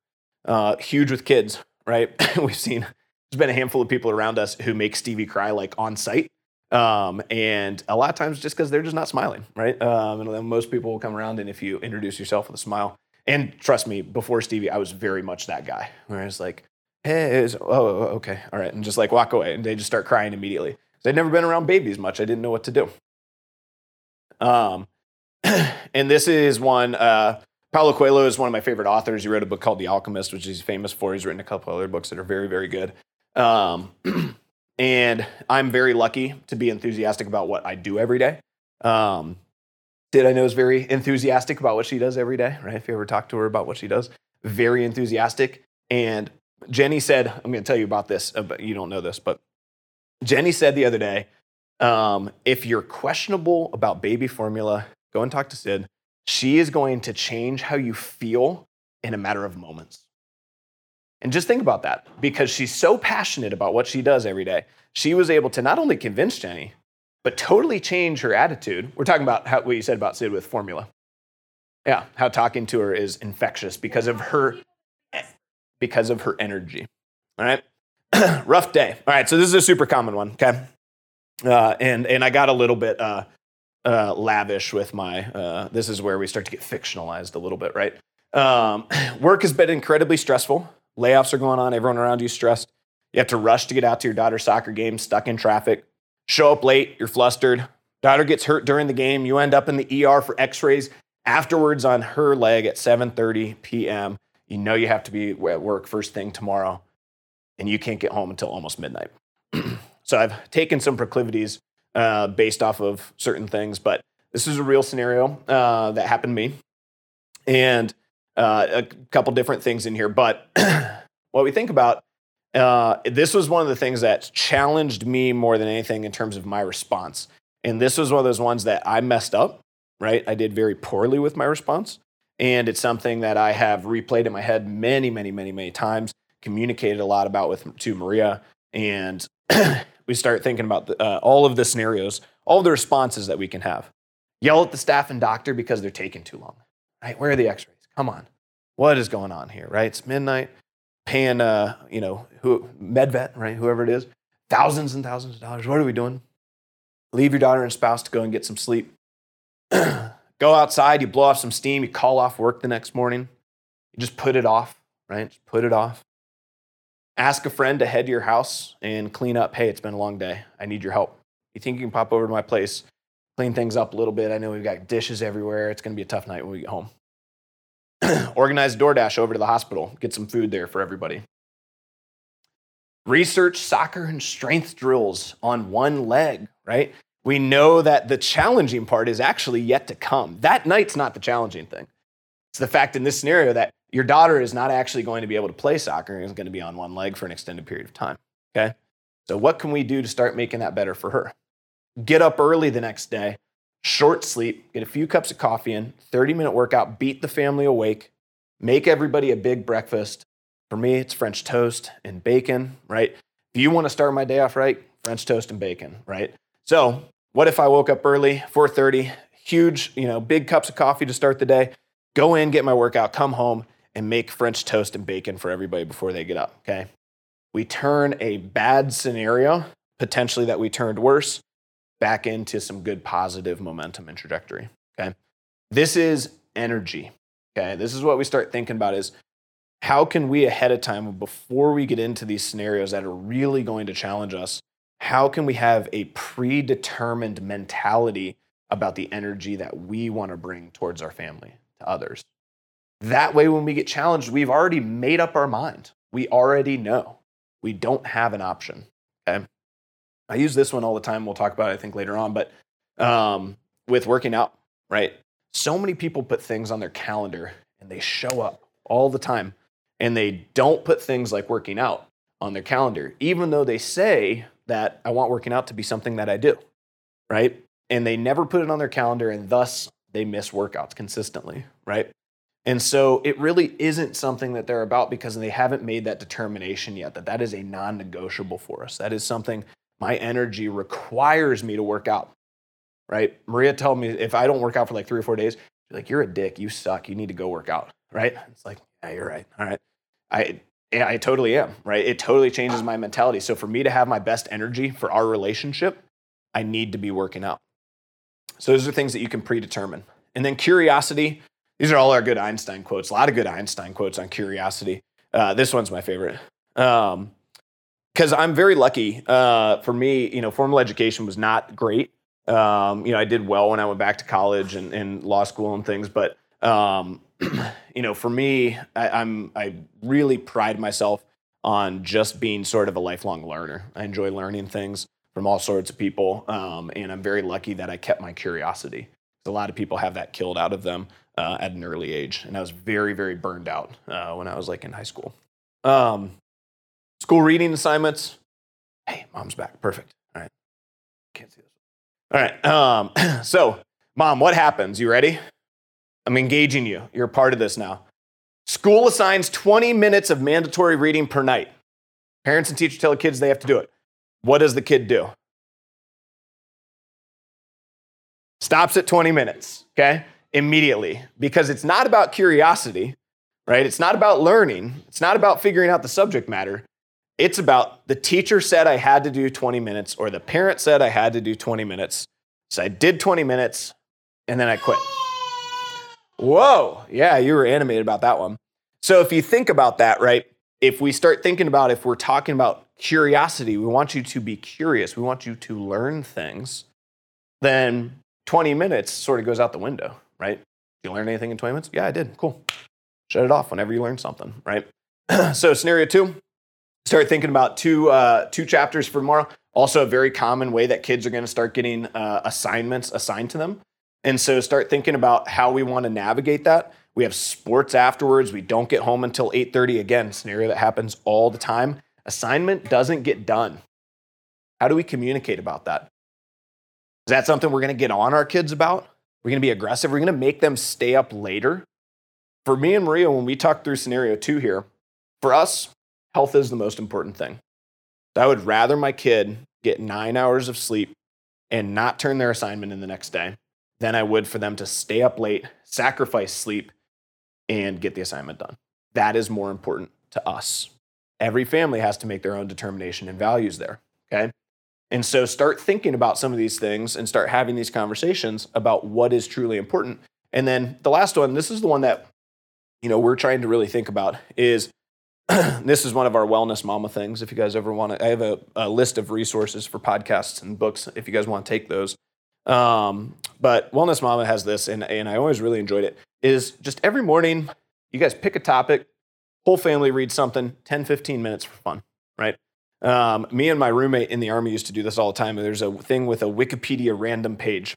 Uh, huge with kids, right? We've seen there's been a handful of people around us who make Stevie cry like on site. Um, and a lot of times just because they're just not smiling, right? Um, and most people will come around, and if you introduce yourself with a smile, and trust me, before Stevie, I was very much that guy where I was like, hey, oh, oh, okay, all right, and just like walk away, and they just start crying immediately. I'd never been around babies much. I didn't know what to do. Um, and this is one. Uh, Paulo Coelho is one of my favorite authors. He wrote a book called The Alchemist, which he's famous for. He's written a couple other books that are very, very good. Um, and I'm very lucky to be enthusiastic about what I do every day. Um, Sid, I know, is very enthusiastic about what she does every day, right? If you ever talk to her about what she does, very enthusiastic. And Jenny said, I'm going to tell you about this, uh, but you don't know this, but Jenny said the other day, um, if you're questionable about baby formula, go and talk to Sid. She is going to change how you feel in a matter of moments. And just think about that because she's so passionate about what she does every day. She was able to not only convince Jenny, but totally change her attitude. We're talking about how, what you said about Sid with formula. Yeah, how talking to her is infectious because of her because of her energy. All right. Rough day. All right, so this is a super common one, okay? Uh, and and I got a little bit uh, uh, lavish with my. Uh, this is where we start to get fictionalized a little bit, right? Um, work has been incredibly stressful. Layoffs are going on. Everyone around you stressed. You have to rush to get out to your daughter's soccer game, stuck in traffic. Show up late, you're flustered. Daughter gets hurt during the game. You end up in the ER for x-rays afterwards on her leg at 7:30 p.m. You know you have to be at work first thing tomorrow, and you can't get home until almost midnight. so I've taken some proclivities uh, based off of certain things, but this is a real scenario uh, that happened to me, and uh, a couple different things in here. But what we think about uh, this was one of the things that challenged me more than anything in terms of my response. And this was one of those ones that I messed up, right? I did very poorly with my response. And it's something that I have replayed in my head many, many, many, many times, communicated a lot about with to Maria. And we start thinking about the, uh, all of the scenarios, all the responses that we can have. Yell at the staff and doctor because they're taking too long, right? Where are the x rays? Come on. What is going on here, right? It's midnight paying, uh, you know, who, MedVet, right, whoever it is, thousands and thousands of dollars. What are we doing? Leave your daughter and spouse to go and get some sleep. go outside, you blow off some steam, you call off work the next morning. You just put it off, right? Just put it off. Ask a friend to head to your house and clean up. Hey, it's been a long day. I need your help. You think you can pop over to my place, clean things up a little bit? I know we've got dishes everywhere. It's going to be a tough night when we get home. organize DoorDash over to the hospital, get some food there for everybody. Research soccer and strength drills on one leg, right? We know that the challenging part is actually yet to come. That night's not the challenging thing. It's the fact in this scenario that your daughter is not actually going to be able to play soccer and is going to be on one leg for an extended period of time. Okay. So, what can we do to start making that better for her? Get up early the next day, short sleep, get a few cups of coffee in, 30 minute workout, beat the family awake, make everybody a big breakfast. For me, it's French toast and bacon, right? If you want to start my day off right, French toast and bacon, right? So, what if I woke up early, 4:30, huge, you know, big cups of coffee to start the day, go in, get my workout, come home and make French toast and bacon for everybody before they get up, okay? We turn a bad scenario, potentially that we turned worse, back into some good positive momentum and trajectory. Okay. This is energy. Okay. This is what we start thinking about is how can we ahead of time, before we get into these scenarios that are really going to challenge us, how can we have a predetermined mentality about the energy that we want to bring towards our family, to others? That way, when we get challenged, we've already made up our mind. We already know. We don't have an option. Okay. I use this one all the time. We'll talk about it, I think, later on. But um, with working out, right? So many people put things on their calendar and they show up all the time and they don't put things like working out on their calendar, even though they say that I want working out to be something that I do, right? And they never put it on their calendar and thus they miss workouts consistently, right? And so it really isn't something that they're about because they haven't made that determination yet that that is a non negotiable for us. That is something my energy requires me to work out, right? Maria told me if I don't work out for like three or four days, like, you're a dick. You suck. You need to go work out, right? It's like, yeah, you're right. All right. I, I totally am, right? It totally changes my mentality. So for me to have my best energy for our relationship, I need to be working out. So those are things that you can predetermine. And then curiosity, these are all our good Einstein quotes. A lot of good Einstein quotes on curiosity. Uh, this one's my favorite. Um, because I'm very lucky. Uh, for me, you know, formal education was not great. Um, you know, I did well when I went back to college and, and law school and things, but um, you know, for me, I, I'm I really pride myself on just being sort of a lifelong learner. I enjoy learning things from all sorts of people, um, and I'm very lucky that I kept my curiosity. A lot of people have that killed out of them uh, at an early age, and I was very, very burned out uh, when I was like in high school. Um, school reading assignments. Hey, mom's back. Perfect. All right. Can't see this. All right. Um, so, mom, what happens? You ready? I'm engaging you. You're a part of this now. School assigns 20 minutes of mandatory reading per night. Parents and teachers tell the kids they have to do it. What does the kid do? Stops at 20 minutes, okay? Immediately. Because it's not about curiosity, right? It's not about learning. It's not about figuring out the subject matter. It's about the teacher said I had to do 20 minutes, or the parent said I had to do 20 minutes. So I did 20 minutes, and then I quit. Whoa. Yeah, you were animated about that one. So if you think about that, right? If we start thinking about if we're talking about curiosity, we want you to be curious, we want you to learn things, then 20 minutes sort of goes out the window, right? You learn anything in 20 minutes? Yeah, I did. Cool. Shut it off whenever you learn something, right? so scenario two, start thinking about two uh, two chapters for tomorrow. Also, a very common way that kids are going to start getting uh, assignments assigned to them and so start thinking about how we want to navigate that. We have sports afterwards. We don't get home until 8:30 again, scenario that happens all the time. Assignment doesn't get done. How do we communicate about that? Is that something we're going to get on our kids about? We're going to be aggressive. We're going to make them stay up later. For me and Maria, when we talk through scenario two here, for us, health is the most important thing. I would rather my kid get nine hours of sleep and not turn their assignment in the next day than I would for them to stay up late, sacrifice sleep, and get the assignment done. That is more important to us. Every family has to make their own determination and values there. Okay. And so start thinking about some of these things and start having these conversations about what is truly important. And then the last one, this is the one that you know we're trying to really think about is this is one of our wellness mama things. If you guys ever want to, I have a, a list of resources for podcasts and books if you guys want to take those. Um, but Wellness Mama has this, and, and I always really enjoyed it, is just every morning, you guys pick a topic, whole family reads something, 10, 15 minutes for fun, right? Um, me and my roommate in the Army used to do this all the time. There's a thing with a Wikipedia random page.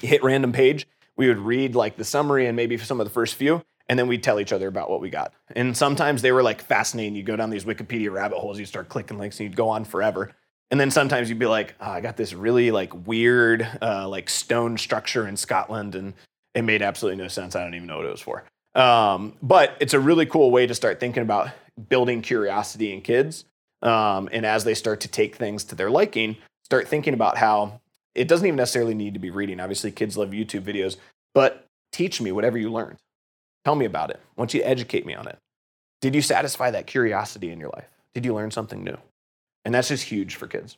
You hit random page, we would read like the summary and maybe some of the first few, and then we'd tell each other about what we got. And sometimes they were like fascinating. You go down these Wikipedia rabbit holes, you start clicking links, and you'd go on forever. And then sometimes you'd be like, oh, I got this really like weird uh, like stone structure in Scotland, and it made absolutely no sense. I don't even know what it was for. Um, but it's a really cool way to start thinking about building curiosity in kids. Um, and as they start to take things to their liking, start thinking about how it doesn't even necessarily need to be reading. Obviously, kids love YouTube videos, but teach me whatever you learned. Tell me about it. I want you to educate me on it. Did you satisfy that curiosity in your life? Did you learn something new? And that's just huge for kids.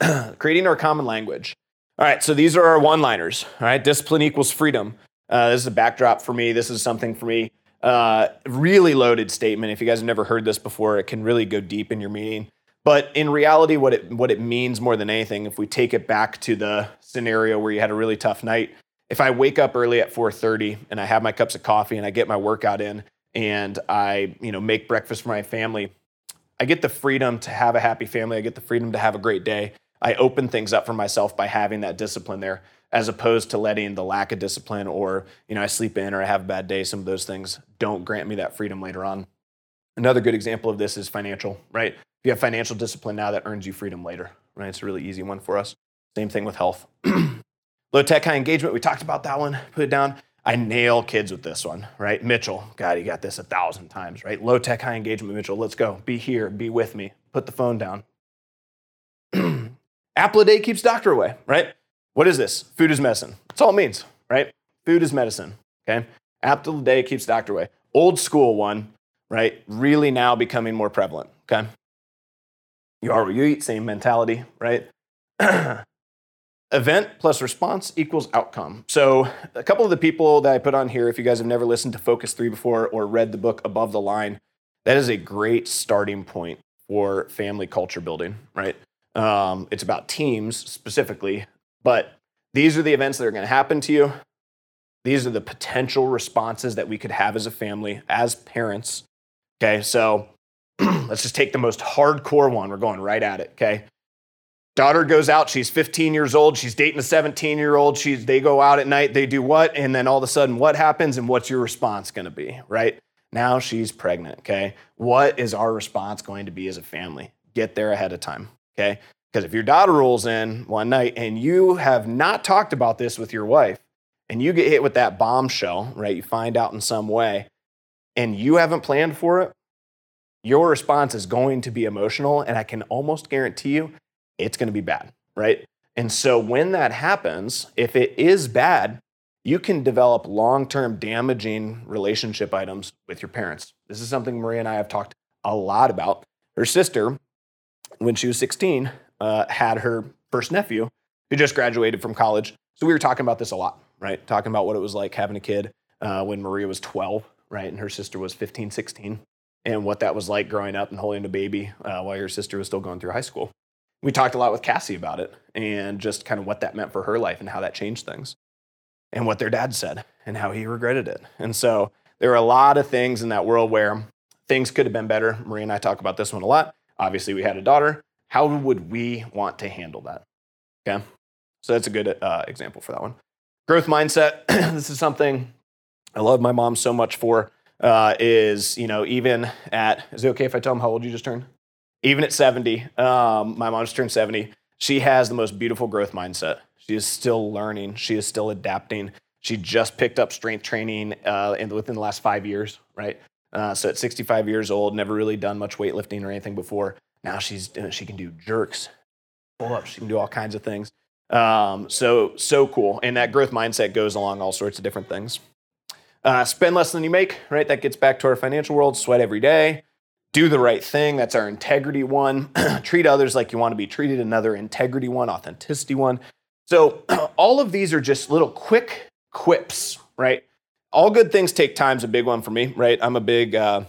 Creating our common language. All right, so these are our one liners. All right, discipline equals freedom. Uh, this is a backdrop for me. This is something for me. Uh, really loaded statement. If you guys have never heard this before, it can really go deep in your meaning. But in reality, what it what it means more than anything, if we take it back to the scenario where you had a really tough night, if I wake up early at 4:30 and I have my cups of coffee and I get my workout in and I you know make breakfast for my family, I get the freedom to have a happy family. I get the freedom to have a great day. I open things up for myself by having that discipline there, as opposed to letting the lack of discipline or, you know, I sleep in or I have a bad day. Some of those things don't grant me that freedom later on. Another good example of this is financial, right? If you have financial discipline now, that earns you freedom later, right? It's a really easy one for us. Same thing with health. Low tech, high engagement. We talked about that one. Put it down. I nail kids with this one, right? Mitchell, God, he got this a thousand times, right? Low tech, high engagement, Mitchell, let's go. Be here, be with me. Put the phone down. Apple a day keeps doctor away, right? What is this? Food is medicine. That's all it means, right? Food is medicine, okay? Apple a day keeps doctor away. Old school one, right? Really now becoming more prevalent, okay? You are what you eat, same mentality, right? Event plus response equals outcome. So, a couple of the people that I put on here, if you guys have never listened to Focus 3 before or read the book Above the Line, that is a great starting point for family culture building, right? Um, it's about teams specifically, but these are the events that are going to happen to you. These are the potential responses that we could have as a family, as parents. Okay, so let's just take the most hardcore one. We're going right at it. Okay, daughter goes out she's 15 years old she's dating a 17 year old she's they go out at night they do what? And then all of a sudden what happens and what's your response going to be right? Now she's pregnant okay? What is our response going to be as a family? Get there ahead of time okay? Because if your daughter rolls in one night and you have not talked about this with your wife and you get hit with that bombshell right you find out in some way and you haven't planned for it your response is going to be emotional and i can almost guarantee you it's going to be bad, right? And so when that happens, if it is bad, you can develop long term damaging relationship items with your parents. This is something Maria and I have talked a lot about. Her sister, when she was 16, uh, had her first nephew who just graduated from college. So we were talking about this a lot, right? Talking about what it was like having a kid uh, when Maria was 12, right? And her sister was 15, 16, and what that was like growing up and holding a baby uh, while your sister was still going through high school we talked a lot with Cassie about it and just kind of what that meant for her life and how that changed things and what their dad said and how he regretted it. And so there are a lot of things in that world where things could have been better. Marie and I talk about this one a lot. Obviously, we had a daughter. How would we want to handle that? Okay. So that's a good uh, example for that one. Growth mindset. this is something I love my mom so much for. Uh, is you know even at is it okay if I tell them how old you just turned? Even at 70, um, my mom just turned 70. She has the most beautiful growth mindset. She is still learning. She is still adapting. She just picked up strength training uh, in, within the last five years, right? Uh, so at 65 years old, never really done much weightlifting or anything before. Now she's she can do jerks, pull ups. She can do all kinds of things. Um, so so cool. And that growth mindset goes along all sorts of different things. Uh, spend less than you make, right? That gets back to our financial world. Sweat every day do the right thing. That's our integrity one. Treat others like you want to be treated. Another integrity one, authenticity one. So all of these are just little quick quips, right? All good things take time is a big one for me, right? I'm a big uh,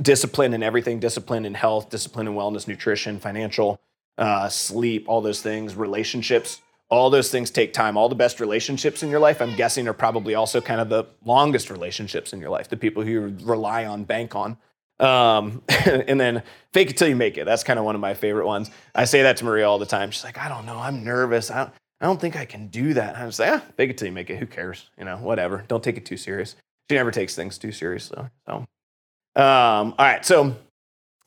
discipline in everything, discipline in health, discipline in wellness, nutrition, financial, uh, sleep, all those things, relationships. All those things take time. All the best relationships in your life, I'm guessing, are probably also kind of the longest relationships in your life, the people who you rely on, bank on. Um, and then fake it till you make it. That's kind of one of my favorite ones. I say that to Maria all the time. She's like, I don't know, I'm nervous. I don't, I don't think I can do that. And I'm just like, ah, fake it till you make it. Who cares? You know, whatever. Don't take it too serious. She never takes things too seriously. So, um, all right. So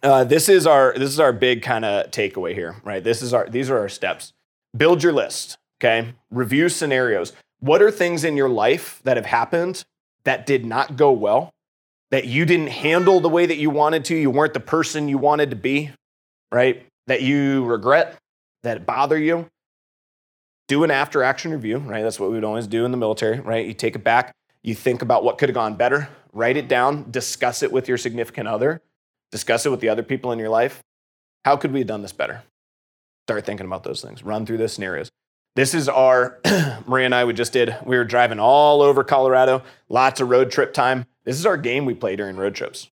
uh, this is our this is our big kind of takeaway here, right? This is our these are our steps. Build your list. Okay. Review scenarios. What are things in your life that have happened that did not go well? That you didn't handle the way that you wanted to, you weren't the person you wanted to be, right? That you regret, that bother you. Do an after action review, right? That's what we would always do in the military, right? You take it back, you think about what could have gone better, write it down, discuss it with your significant other, discuss it with the other people in your life. How could we have done this better? Start thinking about those things, run through those scenarios. This is our, Maria and I, we just did, we were driving all over Colorado, lots of road trip time. This is our game we play during road trips.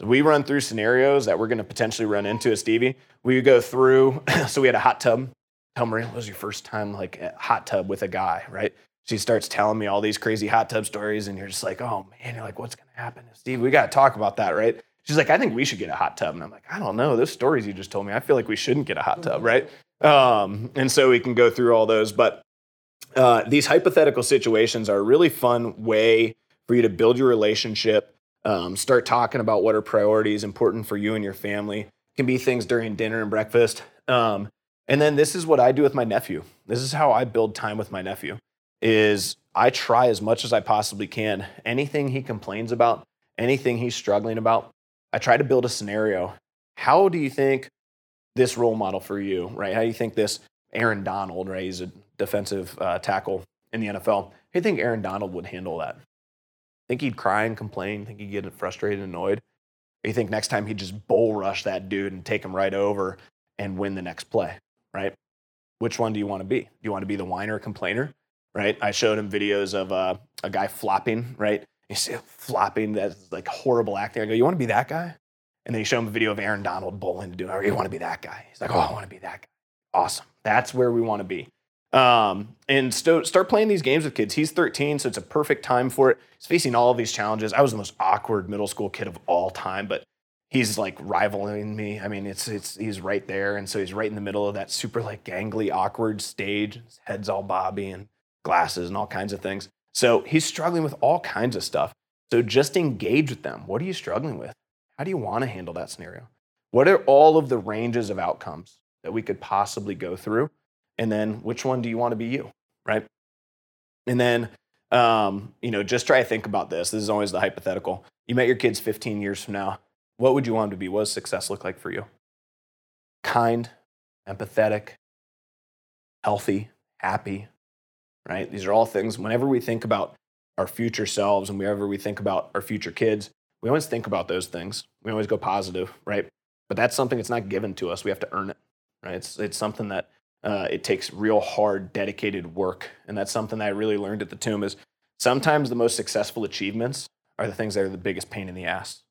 We run through scenarios that we're going to potentially run into as Stevie. We go through, so we had a hot tub. Tell Maria, what was your first time like a hot tub with a guy, right? She starts telling me all these crazy hot tub stories, and you're just like, oh man, you're like, what's going to happen? Steve, we got to talk about that, right? She's like, I think we should get a hot tub. And I'm like, I don't know. Those stories you just told me, I feel like we shouldn't get a hot tub, right? Um, and so we can go through all those. But uh, these hypothetical situations are a really fun way for you to build your relationship, um, start talking about what are priorities important for you and your family. It can be things during dinner and breakfast. Um, and then this is what I do with my nephew. This is how I build time with my nephew. is I try as much as I possibly can. Anything he complains about, anything he's struggling about, I try to build a scenario. How do you think this role model for you, right? How do you think this Aaron Donald, right? He's a defensive uh, tackle in the NFL. How do you think Aaron Donald would handle that? Think he'd cry and complain? Think he'd get frustrated and annoyed? Or you think next time he'd just bull rush that dude and take him right over and win the next play, right? Which one do you want to be? Do you want to be the whiner complainer, right? I showed him videos of uh, a guy flopping, right? You see flopping, that's like horrible acting. I go, you want to be that guy? And then you show him a video of Aaron Donald bowling to do it. You want to be that guy? He's like, oh, I want to be that guy. Awesome. That's where we want to be. Um, and st- start playing these games with kids. He's 13, so it's a perfect time for it. He's facing all of these challenges. I was the most awkward middle school kid of all time, but he's like rivaling me. I mean, it's it's he's right there, and so he's right in the middle of that super like gangly, awkward stage. His head's all bobby and glasses and all kinds of things. So he's struggling with all kinds of stuff. So just engage with them. What are you struggling with? How do you want to handle that scenario? What are all of the ranges of outcomes that we could possibly go through? And then which one do you want to be you? Right. And then um, you know, just try to think about this. This is always the hypothetical. You met your kids 15 years from now what would you want them to be? What does success look like for you? Kind, empathetic, healthy, happy, right? These are all things, whenever we think about our future selves and whenever we think about our future kids, we always think about those things. We always go positive, right? But that's something that's not given to us. We have to earn it, right? It's, it's something that uh, it takes real hard, dedicated work. And that's something that I really learned at the tomb is sometimes the most successful achievements are the things that are the biggest pain in the ass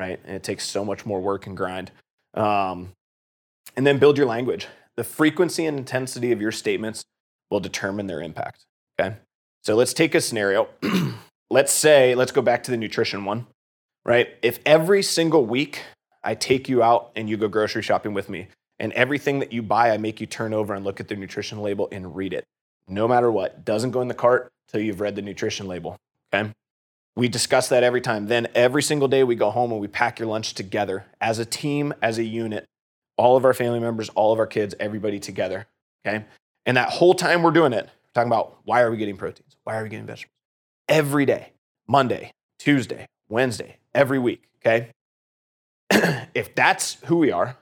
right? And it takes so much more work and grind. Um, and then build your language. The frequency and intensity of your statements will determine their impact. Okay. So let's take a scenario. let's say, let's go back to the nutrition one, right? If every single week I take you out and you go grocery shopping with me, and everything that you buy, I make you turn over and look at the nutrition label and read it. No matter what, doesn't go in the cart until you've read the nutrition label. Okay. We discuss that every time. Then every single day we go home and we pack your lunch together as a team, as a unit, all of our family members, all of our kids, everybody together. Okay. And that whole time we're doing it, we're talking about why are we getting proteins? Why are we getting vegetables? Every day, Monday, Tuesday, Wednesday, every week. Okay. if that's who we are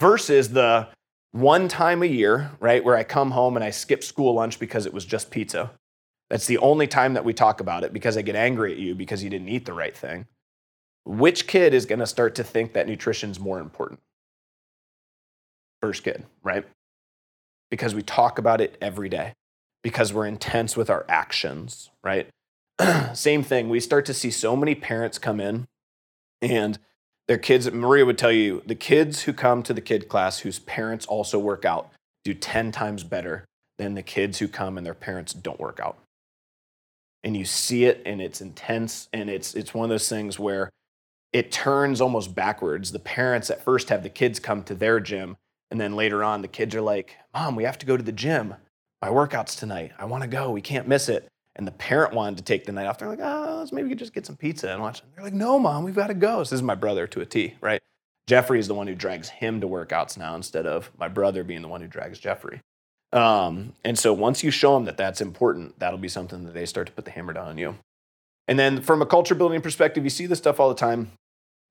versus the one time a year, right, where I come home and I skip school lunch because it was just pizza. That's the only time that we talk about it because I get angry at you because you didn't eat the right thing. Which kid is going to start to think that nutrition is more important? First kid, right? Because we talk about it every day, because we're intense with our actions, right? Same thing. We start to see so many parents come in and their kids, Maria would tell you, the kids who come to the kid class whose parents also work out do 10 times better than the kids who come and their parents don't work out and you see it and it's intense and it's it's one of those things where it turns almost backwards. The parents at first have the kids come to their gym and then later on the kids are like, "Mom, we have to go to the gym. My workout's tonight. I want to go. We can't miss it." And the parent wanted to take the night off. They're like, "Oh, let's maybe we just get some pizza and watch." They're like, "No, mom, we've got to go." this is my brother to a T, right? Jeffrey is the one who drags him to workouts now instead of my brother being the one who drags Jeffrey. Um, and so once you show them that that's important, that'll be something that they start to put the hammer down on you. And then from a culture building perspective, you see this stuff all the time.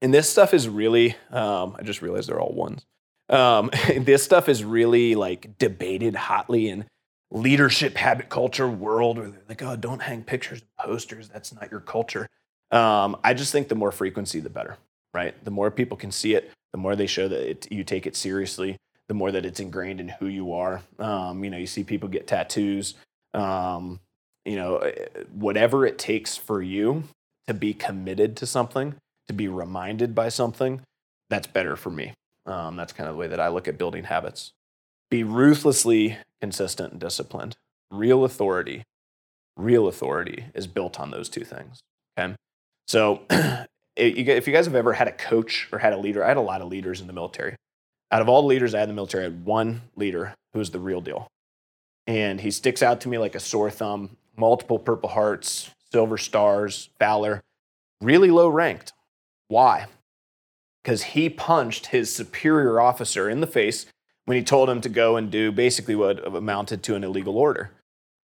And this stuff is really, um, I just realized they're all ones. Um, this stuff is really like debated hotly in leadership habit culture world where they're like, oh, don't hang pictures and posters. That's not your culture. Um, I just think the more frequency, the better, right? The more people can see it, the more they show that it, you take it seriously the more that it's ingrained in who you are. Um, you know, you see people get tattoos. Um, you know, eh, whatever it takes for you to be committed to something, to be reminded by something, that's better for me. Um, that's kind of the way that I look at building habits. Be ruthlessly consistent and disciplined. Real authority, real authority is built on those two things. Okay. So if you guys have ever had a coach or had a leader, I had a lot of leaders in the military out of all the leaders I had in the military, I had one leader who was the real deal. And he sticks out to me like a sore thumb, multiple Purple Hearts, Silver Stars, Valor, really low ranked. Why? Because he punched his superior officer in the face when he told him to go and do basically what amounted to an illegal order.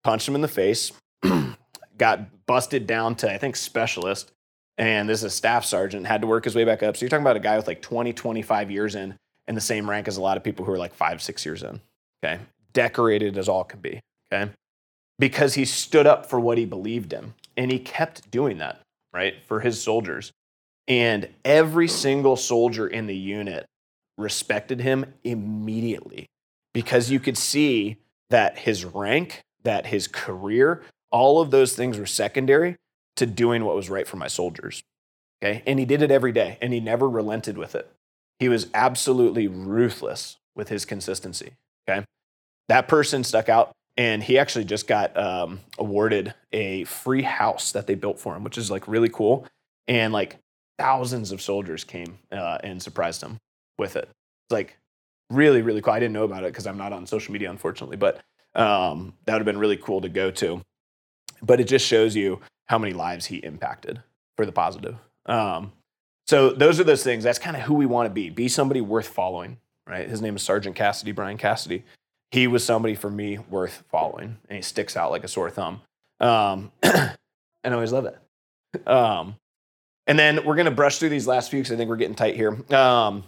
Punched him in the face, got busted down to, I think, specialist. And this is a staff sergeant, had to work his way back up. So you're talking about a guy with like 20, 25 years in, in the same rank as a lot of people who are like five, six years in. Okay. Decorated as all can be. Okay. Because he stood up for what he believed in. And he kept doing that, right, for his soldiers. And every single soldier in the unit respected him immediately because you could see that his rank, that his career, all of those things were secondary to doing what was right for my soldiers. Okay. And he did it every day and he never relented with it. He was absolutely ruthless with his consistency. Okay. That person stuck out and he actually just got um, awarded a free house that they built for him, which is like really cool. And like thousands of soldiers came uh, and surprised him with it. It's like really, really cool. I didn't know about it because I'm not on social media, unfortunately, but um, that would have been really cool to go to. But it just shows you how many lives he impacted for the positive. Um, so those are those things. That's kind of who we want to be. Be somebody worth following, right? His name is Sergeant Cassidy, Brian Cassidy. He was somebody for me worth following, and he sticks out like a sore thumb. Um, and I always love it. Um, and then we're going to brush through these last few because I think we're getting tight here. Um,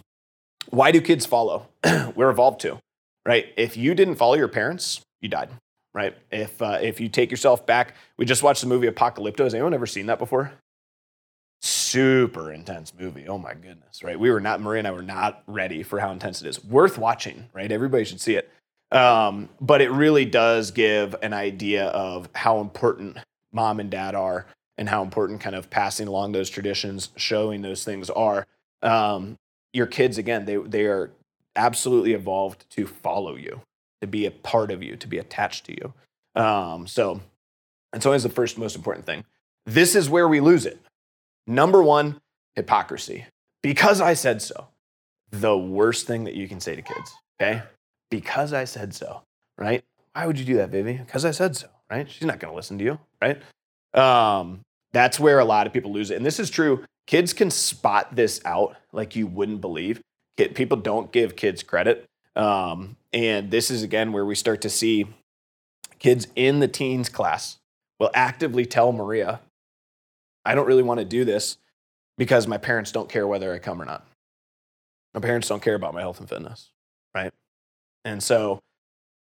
why do kids follow? we're evolved to, right? If you didn't follow your parents, you died, right? If uh, if you take yourself back, we just watched the movie Apocalypto. Has anyone ever seen that before? Super intense movie. Oh my goodness, right? We were not Maria and I were not ready for how intense it is. Worth watching, right? Everybody should see it. Um, but it really does give an idea of how important mom and dad are and how important kind of passing along those traditions, showing those things are. Um, your kids, again, they, they are absolutely evolved to follow you, to be a part of you, to be attached to you. Um, so it's always the first most important thing. This is where we lose it. Number one, hypocrisy. Because I said so. The worst thing that you can say to kids, okay? Because I said so, right? Why would you do that, baby Because I said so, right? She's not going to listen to you, right? Um, that's where a lot of people lose it. And this is true. Kids can spot this out like you wouldn't believe. People don't give kids credit. Um, and this is again where we start to see kids in the teens class will actively tell Maria, I don't really want to do this because my parents don't care whether I come or not. My parents don't care about my health and fitness, right? And so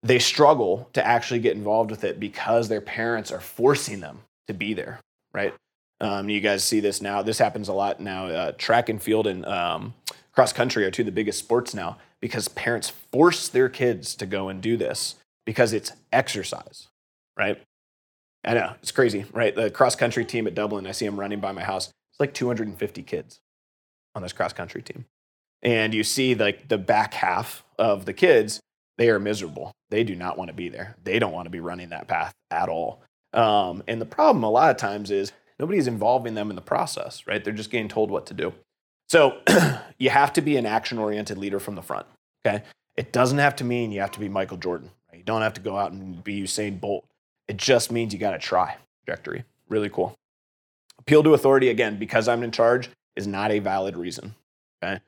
they struggle to actually get involved with it because their parents are forcing them to be there, right? Um, you guys see this now. This happens a lot now. Uh, track and field and um, cross country are two of the biggest sports now because parents force their kids to go and do this because it's exercise, right? I know it's crazy, right? The cross country team at Dublin, I see them running by my house. It's like 250 kids on this cross country team, and you see like the back half of the kids. They are miserable. They do not want to be there. They don't want to be running that path at all. Um, and the problem a lot of times is nobody's involving them in the process, right? They're just getting told what to do. So you have to be an action oriented leader from the front, okay? It doesn't have to mean you have to be Michael Jordan. Right? You don't have to go out and be Usain Bolt. It just means you got to try trajectory. Really cool. Appeal to authority, again, because I'm in charge, is not a valid reason, okay?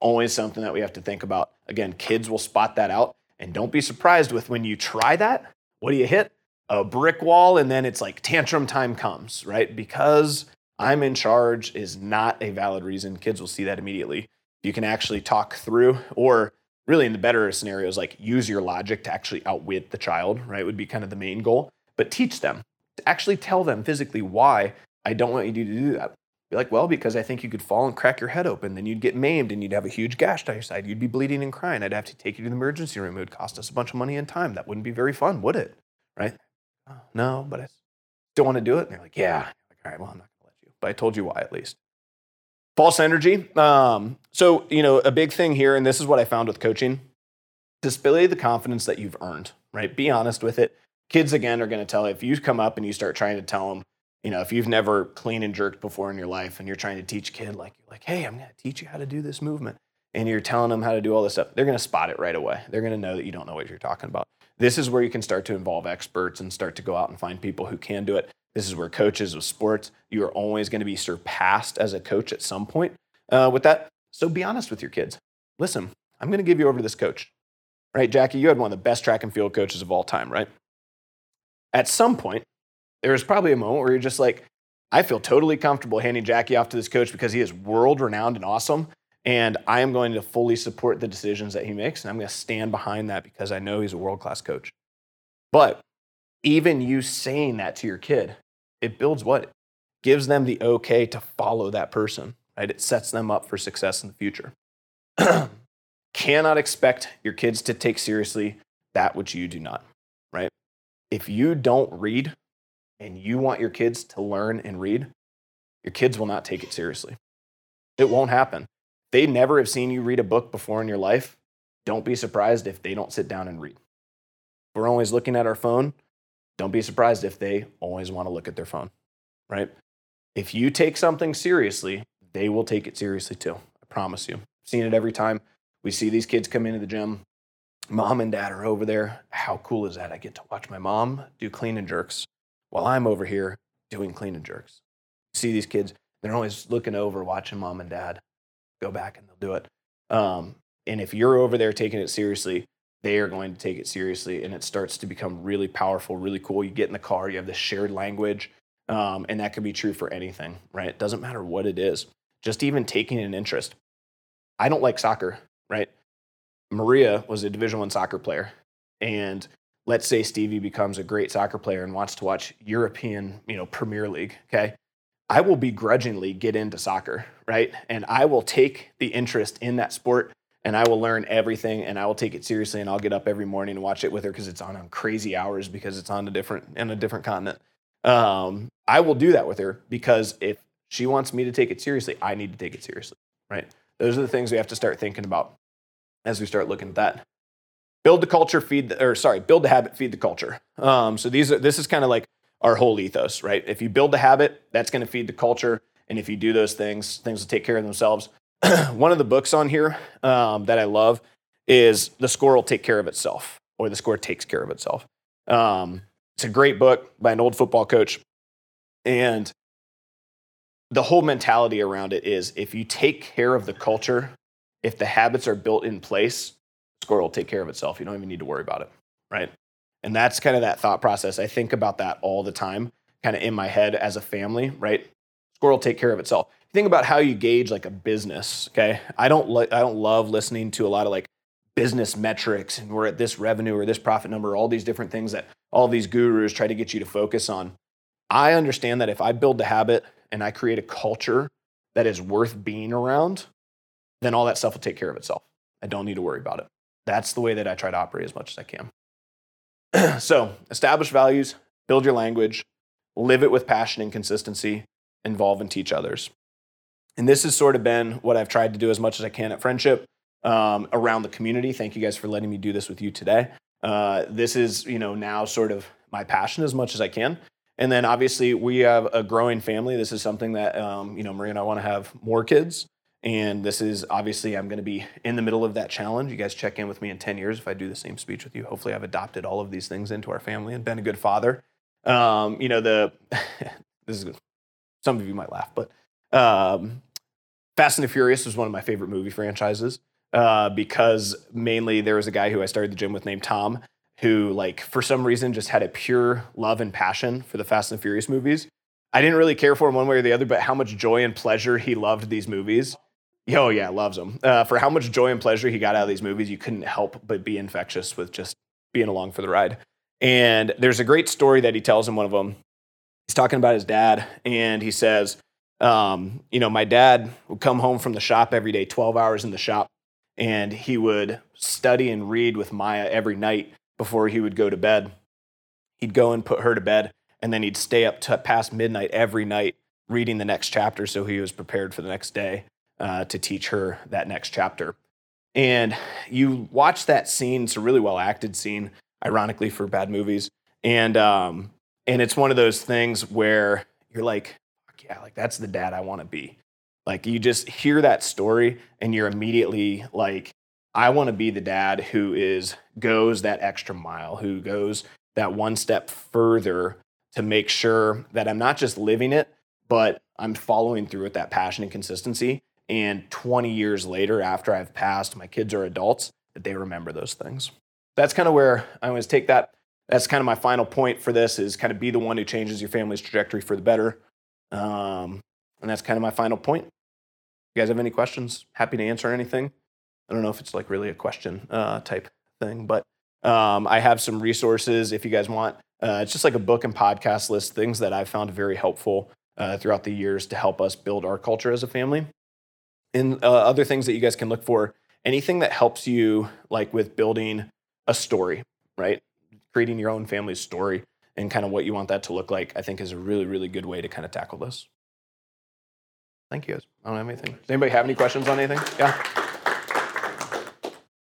Always something that we have to think about. Again, kids will spot that out. And don't be surprised with when you try that, what do you hit? A brick wall and then it's like tantrum time comes, right? Because I'm in charge is not a valid reason. Kids will see that immediately. You can actually talk through, or really in the better scenarios, like use your logic to actually outwit the child, right? Would be kind of the main goal. But teach them, to actually tell them physically why I don't want you to do that. Be like, well, because I think you could fall and crack your head open, then you'd get maimed and you'd have a huge gash down your side. You'd be bleeding and crying. I'd have to take you to the emergency room. It would cost us a bunch of money and time. That wouldn't be very fun, would it? Right? Oh, no, but I still want to do it. And they're like, yeah. Like, all right, well, I'm not going to let you. But I told you why at least. False energy. Um, so, you know, a big thing here, and this is what I found with coaching display the confidence that you've earned, right? Be honest with it. Kids, again, are going to tell if you come up and you start trying to tell them, you know, if you've never clean and jerked before in your life and you're trying to teach a kid, like, like, hey, I'm going to teach you how to do this movement, and you're telling them how to do all this stuff, they're going to spot it right away. They're going to know that you don't know what you're talking about. This is where you can start to involve experts and start to go out and find people who can do it. This is where coaches of sports, you are always going to be surpassed as a coach at some point uh, with that. So be honest with your kids. Listen, I'm going to give you over to this coach. Right, Jackie, you had one of the best track and field coaches of all time, right? At some point, There was probably a moment where you're just like, I feel totally comfortable handing Jackie off to this coach because he is world renowned and awesome. And I am going to fully support the decisions that he makes. And I'm going to stand behind that because I know he's a world class coach. But even you saying that to your kid, it builds what? Gives them the okay to follow that person, right? It sets them up for success in the future. Cannot expect your kids to take seriously that which you do not, right? If you don't read and you want your kids to learn and read, your kids will not take it seriously. It won't happen. They never have seen you read a book before in your life. Don't be surprised if they don't sit down and read. We're always looking at our phone. Don't be surprised if they always want to look at their phone, right? If you take something seriously, they will take it seriously too. I promise you. I've seen it every time. We see these kids come into the gym. Mom and dad are over there. How cool is that? I get to watch my mom do clean and jerks while I'm over here doing clean and jerks. See these kids, they're always looking over, watching mom and dad go back and they'll do it. Um, and if you're over there taking it seriously, they are going to take it seriously and it starts to become really powerful, really cool. You get in the car, you have this shared language, um, and that can be true for anything, right? It doesn't matter what it is, just even taking an interest. I don't like soccer, right? Maria was a Division One soccer player, and let's say Stevie becomes a great soccer player and wants to watch European, you know, Premier League, okay? I will begrudgingly get into soccer, right? And I will take the interest in that sport and I will learn everything and I will take it seriously and I'll get up every morning and watch it with her because it's on on crazy hours because it's on a different in a different continent. Um, I will do that with her because if she wants me to take it seriously, I need to take it seriously, right? Those are the things we have to start thinking about as we start looking at that build the culture, feed the, or sorry, build the habit, feed the culture. Um, so these are this is kind of like our whole ethos, right? If you build the habit, that's going to feed the culture, and if you do those things, things will take care of themselves. One of the books on here um, that I love is "The Score Will Take Care of Itself," or "The Score Takes Care of Itself." Um, it's a great book by an old football coach, and the whole mentality around it is if you take care of the culture, if the habits are built in place, score will take care of itself. You don't even need to worry about it, right? And that's kind of that thought process. I think about that all the time, kind of in my head as a family, right? Will take care of itself. Think about how you gauge like a business, okay? I don't like I don't love listening to a lot of like business metrics and we're at this revenue or this profit number, all these different things that all these gurus try to get you to focus on. I understand that if I build the habit and I create a culture that is worth being around, then all that stuff will take care of itself. I don't need to worry about it. That's the way that I try to operate as much as I can. so, establish values, build your language, live it with passion and consistency, involve and teach others. And this has sort of been what I've tried to do as much as I can at Friendship um, around the community. Thank you guys for letting me do this with you today. Uh, this is, you know, now sort of my passion as much as I can. And then obviously we have a growing family. This is something that, um, you know, Maria and I want to have more kids. And this is obviously, I'm going to be in the middle of that challenge. You guys check in with me in 10 years if I do the same speech with you. Hopefully, I've adopted all of these things into our family and been a good father. Um, you know, the, this is, some of you might laugh, but um, Fast and the Furious was one of my favorite movie franchises uh, because mainly there was a guy who I started the gym with named Tom who, like, for some reason just had a pure love and passion for the Fast and the Furious movies. I didn't really care for him one way or the other, but how much joy and pleasure he loved these movies Oh yeah, loves them. Uh, for how much joy and pleasure he got out of these movies, you couldn't help but be infectious with just being along for the ride. And there's a great story that he tells in one of them. He's talking about his dad, and he says, um, you know, my dad would come home from the shop every day, 12 hours in the shop, and he would study and read with Maya every night before he would go to bed. He'd go and put her to bed, and then he'd stay up to past midnight every night reading the next chapter so he was prepared for the next day uh, to teach her that next chapter. And you watch that scene, it's a really well acted scene, ironically for bad movies. And um, and it's one of those things where you're like, yeah, like that's the dad I want to be. Like you just hear that story and you're immediately like, I want to be the dad who is goes that extra mile, who goes that one step further to make sure that I'm not just living it, but I'm following through with that passion and consistency and 20 years later after I've passed, my kids are adults, that they remember those things. That's kind of where I always take that that's kind of my final point for this is kind of be the one who changes your family's trajectory for the better. Um, and that's kind of my final point. You guys have any questions? Happy to answer anything. I don't know if it's like really a question uh, type thing, but um, I have some resources if you guys want. Uh, it's just like a book and podcast list, things that I've found very helpful uh, throughout the years to help us build our culture as a family. And uh, other things that you guys can look for, anything that helps you, like with building a story, right? Creating your own family's story and kind of what you want that to look like, I think is a really, really good way to kind of tackle this. Thank you guys. I don't have anything. Does anybody have any questions on anything? Yeah.